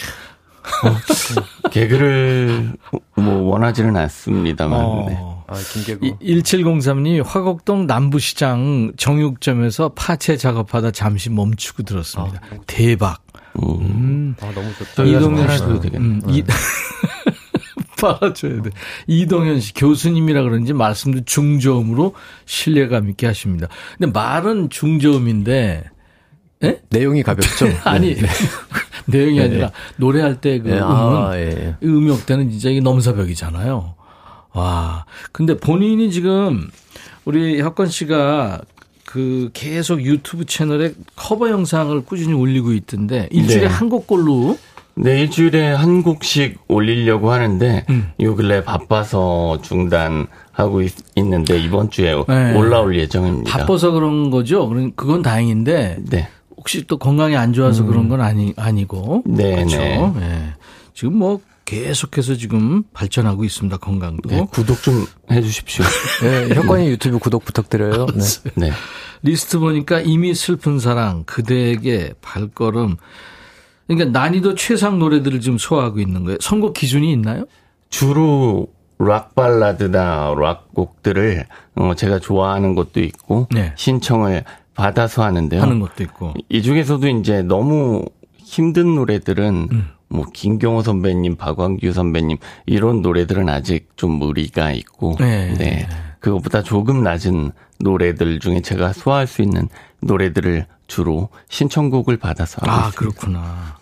S5: 어, 개그를 뭐 원하지는 않습니다만. 어. 네.
S1: 아, 김개구. 1703님 화곡동 남부시장 정육점에서 파채 작업하다 잠시 멈추고 들었습니다. 아, 대박. 음. 음. 아, 너무 좋다. 이동현 씨도 되겠네. 음, 이, 팔아줘야 돼. 이동현 씨 교수님이라 그런지 말씀도 중저음으로 신뢰감 있게 하십니다. 근데 말은 중저음인데
S6: 예? 내용이 가볍죠.
S1: 아니 네. 내용이 네. 아니라 노래할 때그 네. 음은 아, 예. 음역 때는 진짜 이게 넘사벽이잖아요. 와 근데 본인이 지금 우리 혁건 씨가 그 계속 유튜브 채널에 커버 영상을 꾸준히 올리고 있던데 일주일에 네. 한 곡꼴로
S5: 네, 일주일에 한 곡씩 올리려고 하는데 음. 요 근래 바빠서 중단하고 있, 는데 이번 주에 네. 올라올 예정입니다.
S1: 바빠서 그런 거죠. 그건 다행인데 네. 혹시 또 건강이 안 좋아서 음. 그런 건 아니 아니고 네, 그렇죠. 네. 네. 지금 뭐 계속해서 지금 발전하고 있습니다. 건강도. 네,
S5: 구독 좀 해주십시오.
S6: 네, 혁관이 유튜브 구독 부탁드려요. 네. 네.
S1: 리스트 보니까 이미 슬픈 사랑, 그대에게 발걸음. 그러니까 난이도 최상 노래들을 지금 소화하고 있는 거예요. 선곡 기준이 있나요?
S5: 주로 락 발라드나 락 곡들을 어, 제가 좋아하는 것도 있고 네. 신청을 받아서 하는데요.
S1: 하는 것도 있고.
S5: 이 중에서도 이제 너무 힘든 노래들은 음. 뭐 김경호 선배님, 박광규 선배님 이런 노래들은 아직 좀 무리가 있고 네. 네. 그것보다 조금 낮은 노래들 중에 제가 소화할 수 있는 노래들을 주로 신청곡을 받아서 하고 아, 있습니다.
S1: 그렇구나.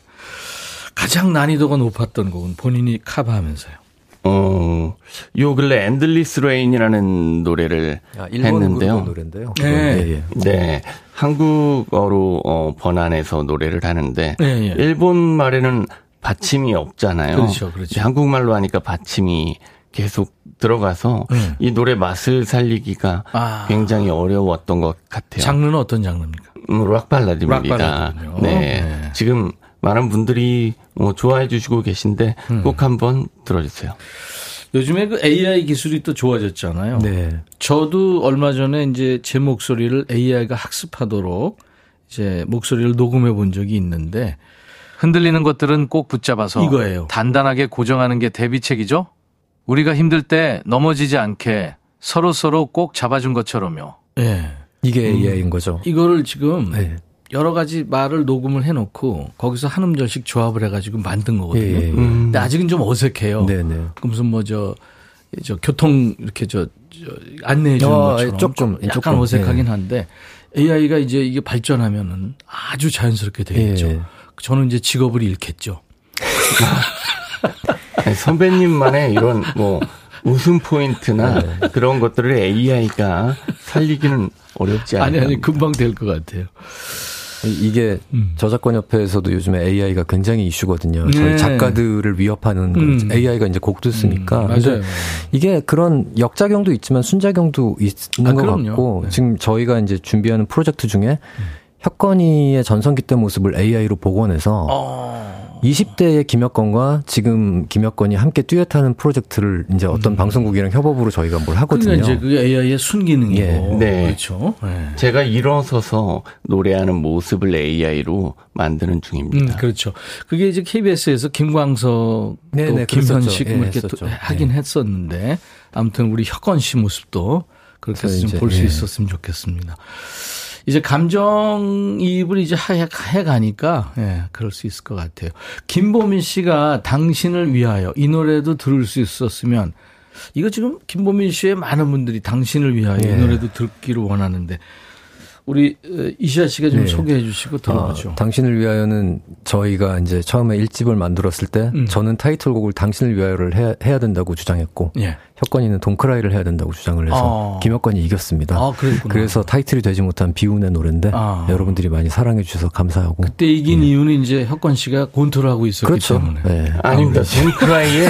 S1: 가장 난이도가 높았던 곡은 본인이 cover하면서요.
S5: 어, 요 근래 Endless Rain이라는 노래를 아, 했는데요.
S6: 노래인데요.
S5: 네. 네. 네. 한국어로 어, 번안해서 노래를 하는데 네, 일본 말에는 받침이 없잖아요.
S1: 그렇죠, 그렇죠.
S5: 한국말로 하니까 받침이 계속 들어가서 네. 이 노래 맛을 살리기가 아. 굉장히 어려웠던 것 같아요.
S1: 장르는 어떤 장르입니까?
S5: 음, 락 발라드입니다. 락 네. 네. 지금 많은 분들이 뭐 좋아해 주시고 계신데 음. 꼭 한번 들어주세요.
S1: 요즘에 그 AI 기술이 또 좋아졌잖아요. 네. 저도 얼마 전에 이제 제 목소리를 AI가 학습하도록 이제 목소리를 녹음해 본 적이 있는데 흔들리는 것들은 꼭 붙잡아서 이거예요. 단단하게 고정하는 게 대비책이죠. 우리가 힘들 때 넘어지지 않게 서로 서로 꼭 잡아준 것처럼요. 예. 네.
S6: 이게 AI인 거죠.
S1: 이거를 지금 네. 여러 가지 말을 녹음을 해놓고 거기서 한 음절씩 조합을 해가지고 만든 거거든요. 예, 예. 음. 근데 아직은 좀 어색해요. 네네. 네. 그 무슨 뭐저 저 교통 이렇게 저, 저 안내해 주는 어, 것처럼 조금 약간 조금, 어색하긴 네. 한데 AI가 이제 이게 발전하면은 아주 자연스럽게 되겠죠. 예. 저는 이제 직업을 잃겠죠.
S5: 선배님만의 이런 뭐 웃음 포인트나 네. 그런 것들을 AI가 살리기는 어렵지 않아요.
S1: 아니 아니 금방 될 것 같아요.
S6: 이게 음. 저작권협회에서도 요즘에 AI가 굉장히 이슈거든요. 네. 저희 작가들을 위협하는 음. AI가 이제 곡도 쓰니까. 음. 맞아요. 이게 그런 역작용도 있지만 순작용도 있는 아, 것 그럼요. 같고 네. 지금 저희가 이제 준비하는 프로젝트 중에 혁건이의 전성기 때 모습을 AI로 복원해서 어. 20대의 김혁건과 지금 김혁건이 함께 듀엣하는 프로젝트를 이제 어떤 음. 방송국이랑 협업으로 저희가 뭘 하거든요.
S1: 그러니까 이제 그게 AI의 순기능이고. 예.
S5: 네. 그렇죠. 네. 제가 일어서서 노래하는 모습을 AI로 만드는 중입니다.
S1: 음, 그렇죠. 그게 이제 KBS에서 김광석, 네네, 김현식 예, 이렇게 또 하긴 네. 했었는데 아무튼 우리 혁건 씨 모습도 그렇게 좀 볼수 예. 있었으면 좋겠습니다. 이제 감정이입을 이제 해, 해 가니까, 예, 그럴 수 있을 것 같아요. 김보민 씨가 당신을 위하여 이 노래도 들을 수 있었으면, 이거 지금 김보민 씨의 많은 분들이 당신을 위하여 예. 이 노래도 듣기를 원하는데, 우리 어, 이시아 씨가 좀 네. 소개해 주시고 들어보죠.
S6: 아, 당신을 위하여는 저희가 이제 처음에 1집을 만들었을 때 음. 저는 타이틀곡을 당신을 위하여를 해야, 해야 된다고 주장했고 예. 혁건이는 동크라이를 해야 된다고 주장을 해서 아. 김혁건이 이겼습니다. 아, 그래서 타이틀이 되지 못한 비운의 노래인데 아. 여러분들이 많이 사랑해 주셔서 감사하고
S1: 그때 이긴 예. 이유는 이제 혁건 씨가 곤투를 고 있었기
S6: 그렇죠.
S1: 때문에
S5: 네. 아닙니다. 동크라이에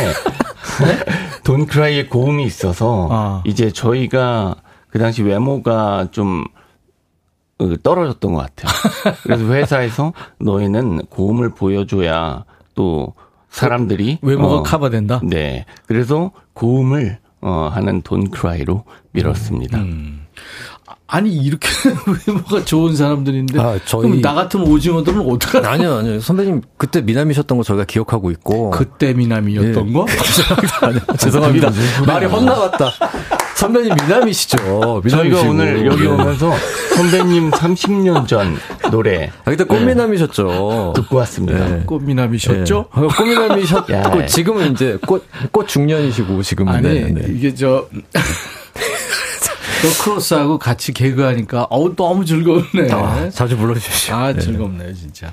S5: 돈크라이의 고음이 있어서 아. 이제 저희가 그 당시 외모가 좀 어, 떨어졌던 것 같아요. 그래서 회사에서 너희는 고음을 보여줘야 또 사람들이
S1: 외모가 어, 커버된다.
S5: 네, 그래서 고음을 어, 하는 돈크라이로 밀었습니다. 음, 음.
S1: 아니 이렇게 외모가 좋은 사람들인데 아, 저희... 그럼 나 같은 오징어들은 어떡하
S6: 아니요 아니요 선배님 그때 미남이셨던 거 저희가 기억하고 있고
S1: 그때 미남이었던 예. 거
S6: 죄송합니다 말이 헛나왔다 선배님 미남이시죠
S5: 미남이시고. 저희가 오늘 여기 오면서 선배님 30년 전 노래
S6: 아 그때 꽃미남이셨죠
S5: 듣고 왔습니다
S1: 네. 꽃미남이셨죠
S6: 네. 꽃미남이셨고 지금은 이제 꽃 꽃 중년이시고 지금은
S1: 아니 네, 네. 이게 저 또 크로스하고 같이 개그하니까 어우 너무 즐겁네. 아,
S6: 자주 불러주십시오.
S1: 아 네. 즐겁네요 진짜.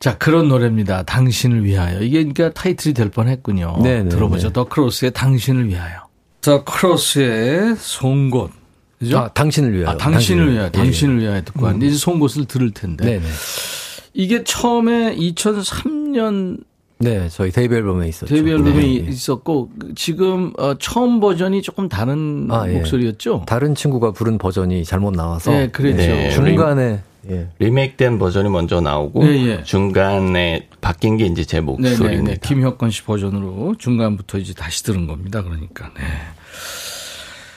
S1: 자 그런 노래입니다. 당신을 위하여 이게 그러니까 타이틀이 될 뻔했군요. 네, 네 들어보죠. 네. 더 크로스의 당신을 위하여. 더 크로스의 송곳. 그죠?
S6: 아, 당신을 위하여.
S1: 아, 당신을 위하여. 예. 당신을 위하여 듣고 왔는데 음. 이제 송곳을 들을 텐데. 네네. 이게 처음에 2003년
S6: 네, 저희 데뷔 앨범에 있었죠.
S1: 데뷔 앨범에 네. 있었고 지금 어, 처음 버전이 조금 다른 아, 예. 목소리였죠.
S6: 다른 친구가 부른 버전이 잘못 나와서
S1: 네, 그렇죠. 네,
S6: 중간에
S5: 예. 리메이크된 버전이 먼저 나오고 네, 예. 중간에 바뀐 게 이제 제 네, 네, 네. 목소리입니다.
S1: 김혁건 씨 버전으로 중간부터 이제 다시 들은 겁니다. 그러니까 네.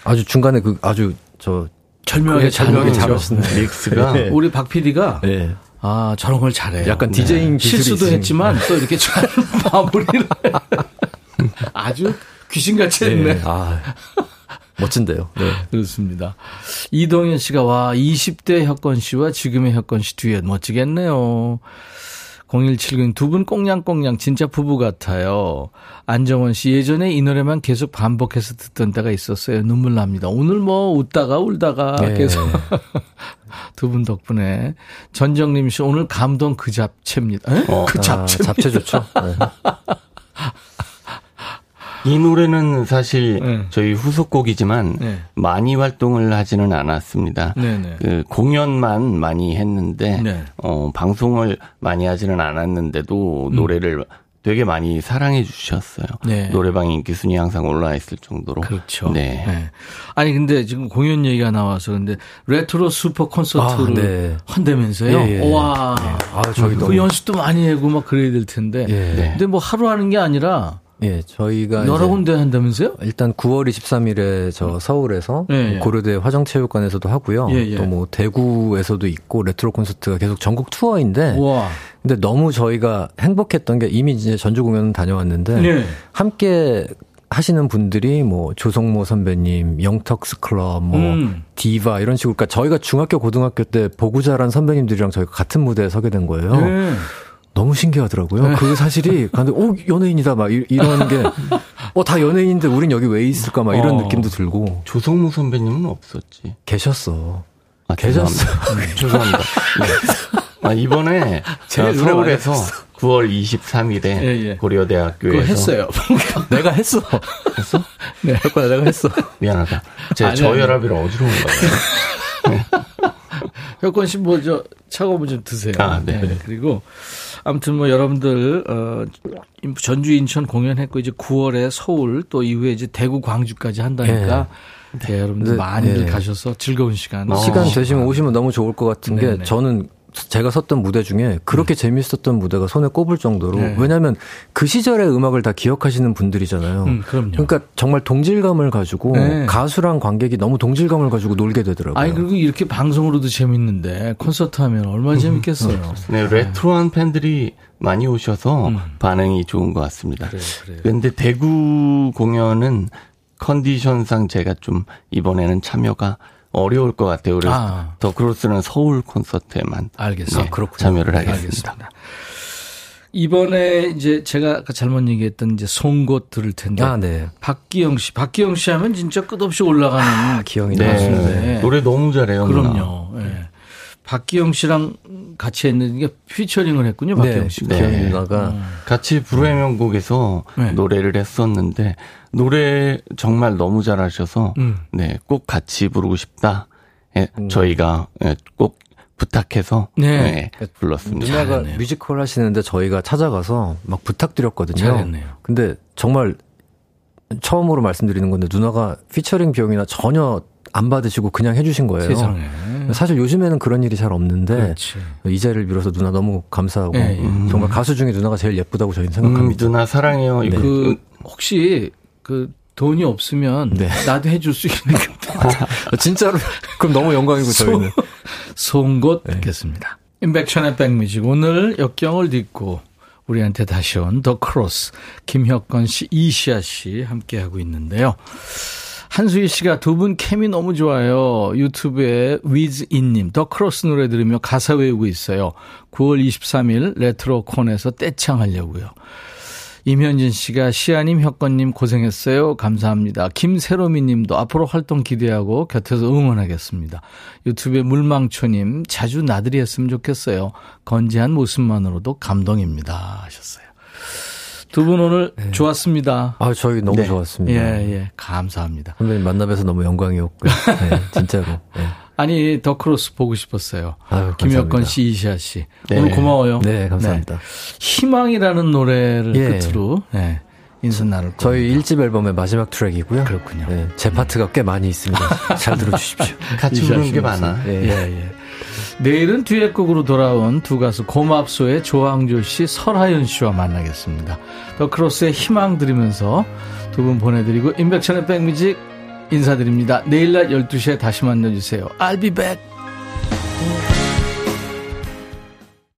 S6: 아주 중간에 그 아주 저
S1: 절묘하게
S6: 절묘하게 잘하시네.
S5: 믹스가
S1: 우리 박 PD가 네. 아, 저런 걸 잘해요.
S6: 약간 디제잉
S1: 네. 실수도 했지만 또 이렇게 잘 마무리를 아주 귀신같이 했네. 네. 아,
S6: 멋진데요. 네.
S1: 그렇습니다. 이동현 씨가 와 20대 혁건 씨와 지금의 혁건 씨 듀엣 멋지겠네요. 0179 두분 꽁냥꽁냥 진짜 부부 같아요. 안정원 씨 예전에 이 노래만 계속 반복해서 듣던 때가 있었어요. 눈물 납니다. 오늘 뭐 웃다가 울다가 네. 계속 두 분 덕분에 전정림 씨 오늘 감동 그 잡채입니다.
S6: 어, 그 잡채. 아, 잡채 좋죠. 네.
S5: 이 노래는 사실 네. 저희 후속곡이지만 네. 많이 활동을 하지는 않았습니다. 네, 네. 그 공연만 많이 했는데 네. 어, 방송을 많이 하지는 않았는데도 음. 노래를 되게 많이 사랑해 주셨어요. 네. 노래방 인기 순위 항상 올라 있을 정도로.
S1: 그렇죠. 네. 네. 아니 근데 지금 공연 얘기가 나와서 근데 레트로 슈퍼 콘서트를 아, 네. 한다면서요? 예, 예. 와. 예. 아, 저희 그 연습도 많이 하고 막 그래야 될 텐데. 예. 근데 뭐 하루 하는 게 아니라
S6: 예, 저희가
S1: 여러 군데 한다면서요?
S6: 일단 9월 23일에 저 서울에서 예, 예. 고려대 화정체육관에서도 하고요. 예, 예. 또뭐 대구에서도 있고 레트로 콘서트가 계속 전국 투어인데. 우와. 근데 너무 저희가 행복했던 게 이미 이제 전주 공연 다녀왔는데 네. 함께 하시는 분들이 뭐 조성모 선배님, 영턱스 클럽, 뭐 음. 디바 이런 식으로 그러니까 저희가 중학교 고등학교 때 보고 자란 선배님들이랑 저희가 같은 무대에 서게 된 거예요. 네. 너무 신기하더라고요. 네. 그 사실이 근데 오 어, 연예인이다 막 이런 게 어 다 연예인인데 우린 여기 왜 있을까 막 이런 어. 느낌도 들고
S5: 조성무 선배님은 없었지.
S6: 계셨어.
S5: 아, 계셨어. 죄송합니다. 네. 아, 이번에 제가 서울에서 9월 23일에 예, 예. 고려대학교에서
S1: 했어요.
S6: 내가 했어.
S5: 했어?
S6: 네, 했거나 내가 했어.
S5: 미안하다. 제 저혈압이라 어지러운가 봐요.
S1: 혁권 씨, 뭐, 저, 차가운 좀 드세요. 아, 네. 네. 그리고, 아무튼 뭐 여러분들 어 전주 인천 공연했고 이제 9월에 서울 또 이후에 이제 대구 광주까지 한다니까 네. 네, 여러분들 네, 많이들 네. 가셔서 즐거운 시간
S6: 시간 되시면 오시면 너무 좋을 것 같은 게 저는 제가 섰던 무대 중에 그렇게 음. 재밌었던 무대가 손에 꼽을 정도로 네. 왜냐하면 그 시절의 음악을 다 기억하시는 분들이잖아요. 음, 그러니까 정말 동질감을 가지고 네. 가수랑 관객이 너무 동질감을 가지고 놀게 되더라고요.
S1: 아니 그리고 이렇게 방송으로도 재밌는데 콘서트 하면 얼마나 재밌겠어요. 음,
S5: 네, 레트로한 팬들이 많이 오셔서 음. 반응이 좋은 것 같습니다. 그래, 그래. 그런데 대구 공연은 컨디션상 제가 좀 이번에는 참여가 어려울 것 같아요. 그래서 아. 더 크로스는 서울 콘서트에만
S1: 알겠습니다.
S5: 네, 참여를 하겠습니다. 알겠습니다.
S1: 이번에 이제 제가 아까 잘못 얘기했던 이제 송곳 들을 텐데. 아, 네. 박기영 씨. 박기영 씨 하면 진짜 끝없이 올라가는 아,
S6: 기영이
S5: 네. 가수인데. 노래 너무 잘해요.
S1: 그럼요. 예. 네. 박기영 씨랑 같이 했는 게 피처링을 했군요. 박기영 네. 씨가.
S5: 네. 누나가 음. 같이 불후의 명곡에서 네. 노래를 했었는데 노래 정말 너무 잘하셔서 음. 네, 꼭 같이 부르고 싶다. 예, 음. 저희가 예, 꼭 부탁해서 네. 네, 불렀습니다.
S6: 누나가
S5: 네.
S6: 뮤지컬 하시는데 저희가 찾아가서 막 부탁드렸거든요. 잘했네요. 근데 정말 처음으로 말씀드리는 건데 누나가 피처링 비용이나 전혀 안 받으시고 그냥 해주신 거예요. 세상에. 사실 요즘에는 그런 일이 잘 없는데 그렇지. 이 자리를 빌어서 누나 너무 감사하고 네, 음. 정말 가수 중에 누나가 제일 예쁘다고 저희는 생각합니다.
S5: 음, 누나 사랑해요.
S1: 네. 그 혹시 그 돈이 없으면 네. 나도 해줄 수 있는
S6: 어, 진짜로 그럼 너무 영광이고 저희는
S1: 송곳 네. 듣겠습니다. 임백천의 백뮤직 오늘 역경을 딛고 우리한테 다시 온 더 크로스 김혁건 씨, 이시하 씨 함께 하고 있는데요. 한수희 씨가 두 분 케미 너무 좋아요. 유튜브에 위즈인님 더 크로스 노래 들으며 가사 외우고 있어요. 9월 23일 레트로 콘에서 떼창하려고요. 임현진 씨가 시하님, 혁건님 고생했어요. 감사합니다. 김세로미 님도 앞으로 활동 기대하고 곁에서 응원하겠습니다. 유튜브에 물망초님 자주 나들이 했으면 좋겠어요. 건재한 모습만으로도 감동입니다. 하셨어요. 두분 오늘 네. 좋았습니다.
S6: 아, 저희 너무 네. 좋았습니다.
S1: 예, 예. 감사합니다.
S6: 선배님 만나뵈서 너무 영광이었고요. 네, 진짜로. 네.
S1: 아니 더 크로스 보고 싶었어요. 아유, 김혁건 씨, 이시하 씨. 네. 오늘 고마워요.
S6: 네, 감사합니다. 네.
S1: 희망이라는 노래를 예. 끝으로 네. 인사 나눌 거예요.
S6: 저희 1집 앨범의 마지막 트랙이고요.
S1: 그렇군요.
S6: 네, 제 파트가 꽤 많이 있습니다. 잘 들어주십시오.
S5: 같이 부르는 게 많아.
S1: 예, 예. 예. 내일은 듀엣곡으로 돌아온 두 가수 고맙소의 조항조 씨, 설하윤 씨와 만나겠습니다. 더 크로스의 희망 드리면서 두 분 보내드리고 인백천의 백뮤직 인사드립니다. 내일 낮 12시에 다시 만나주세요. I'll be back.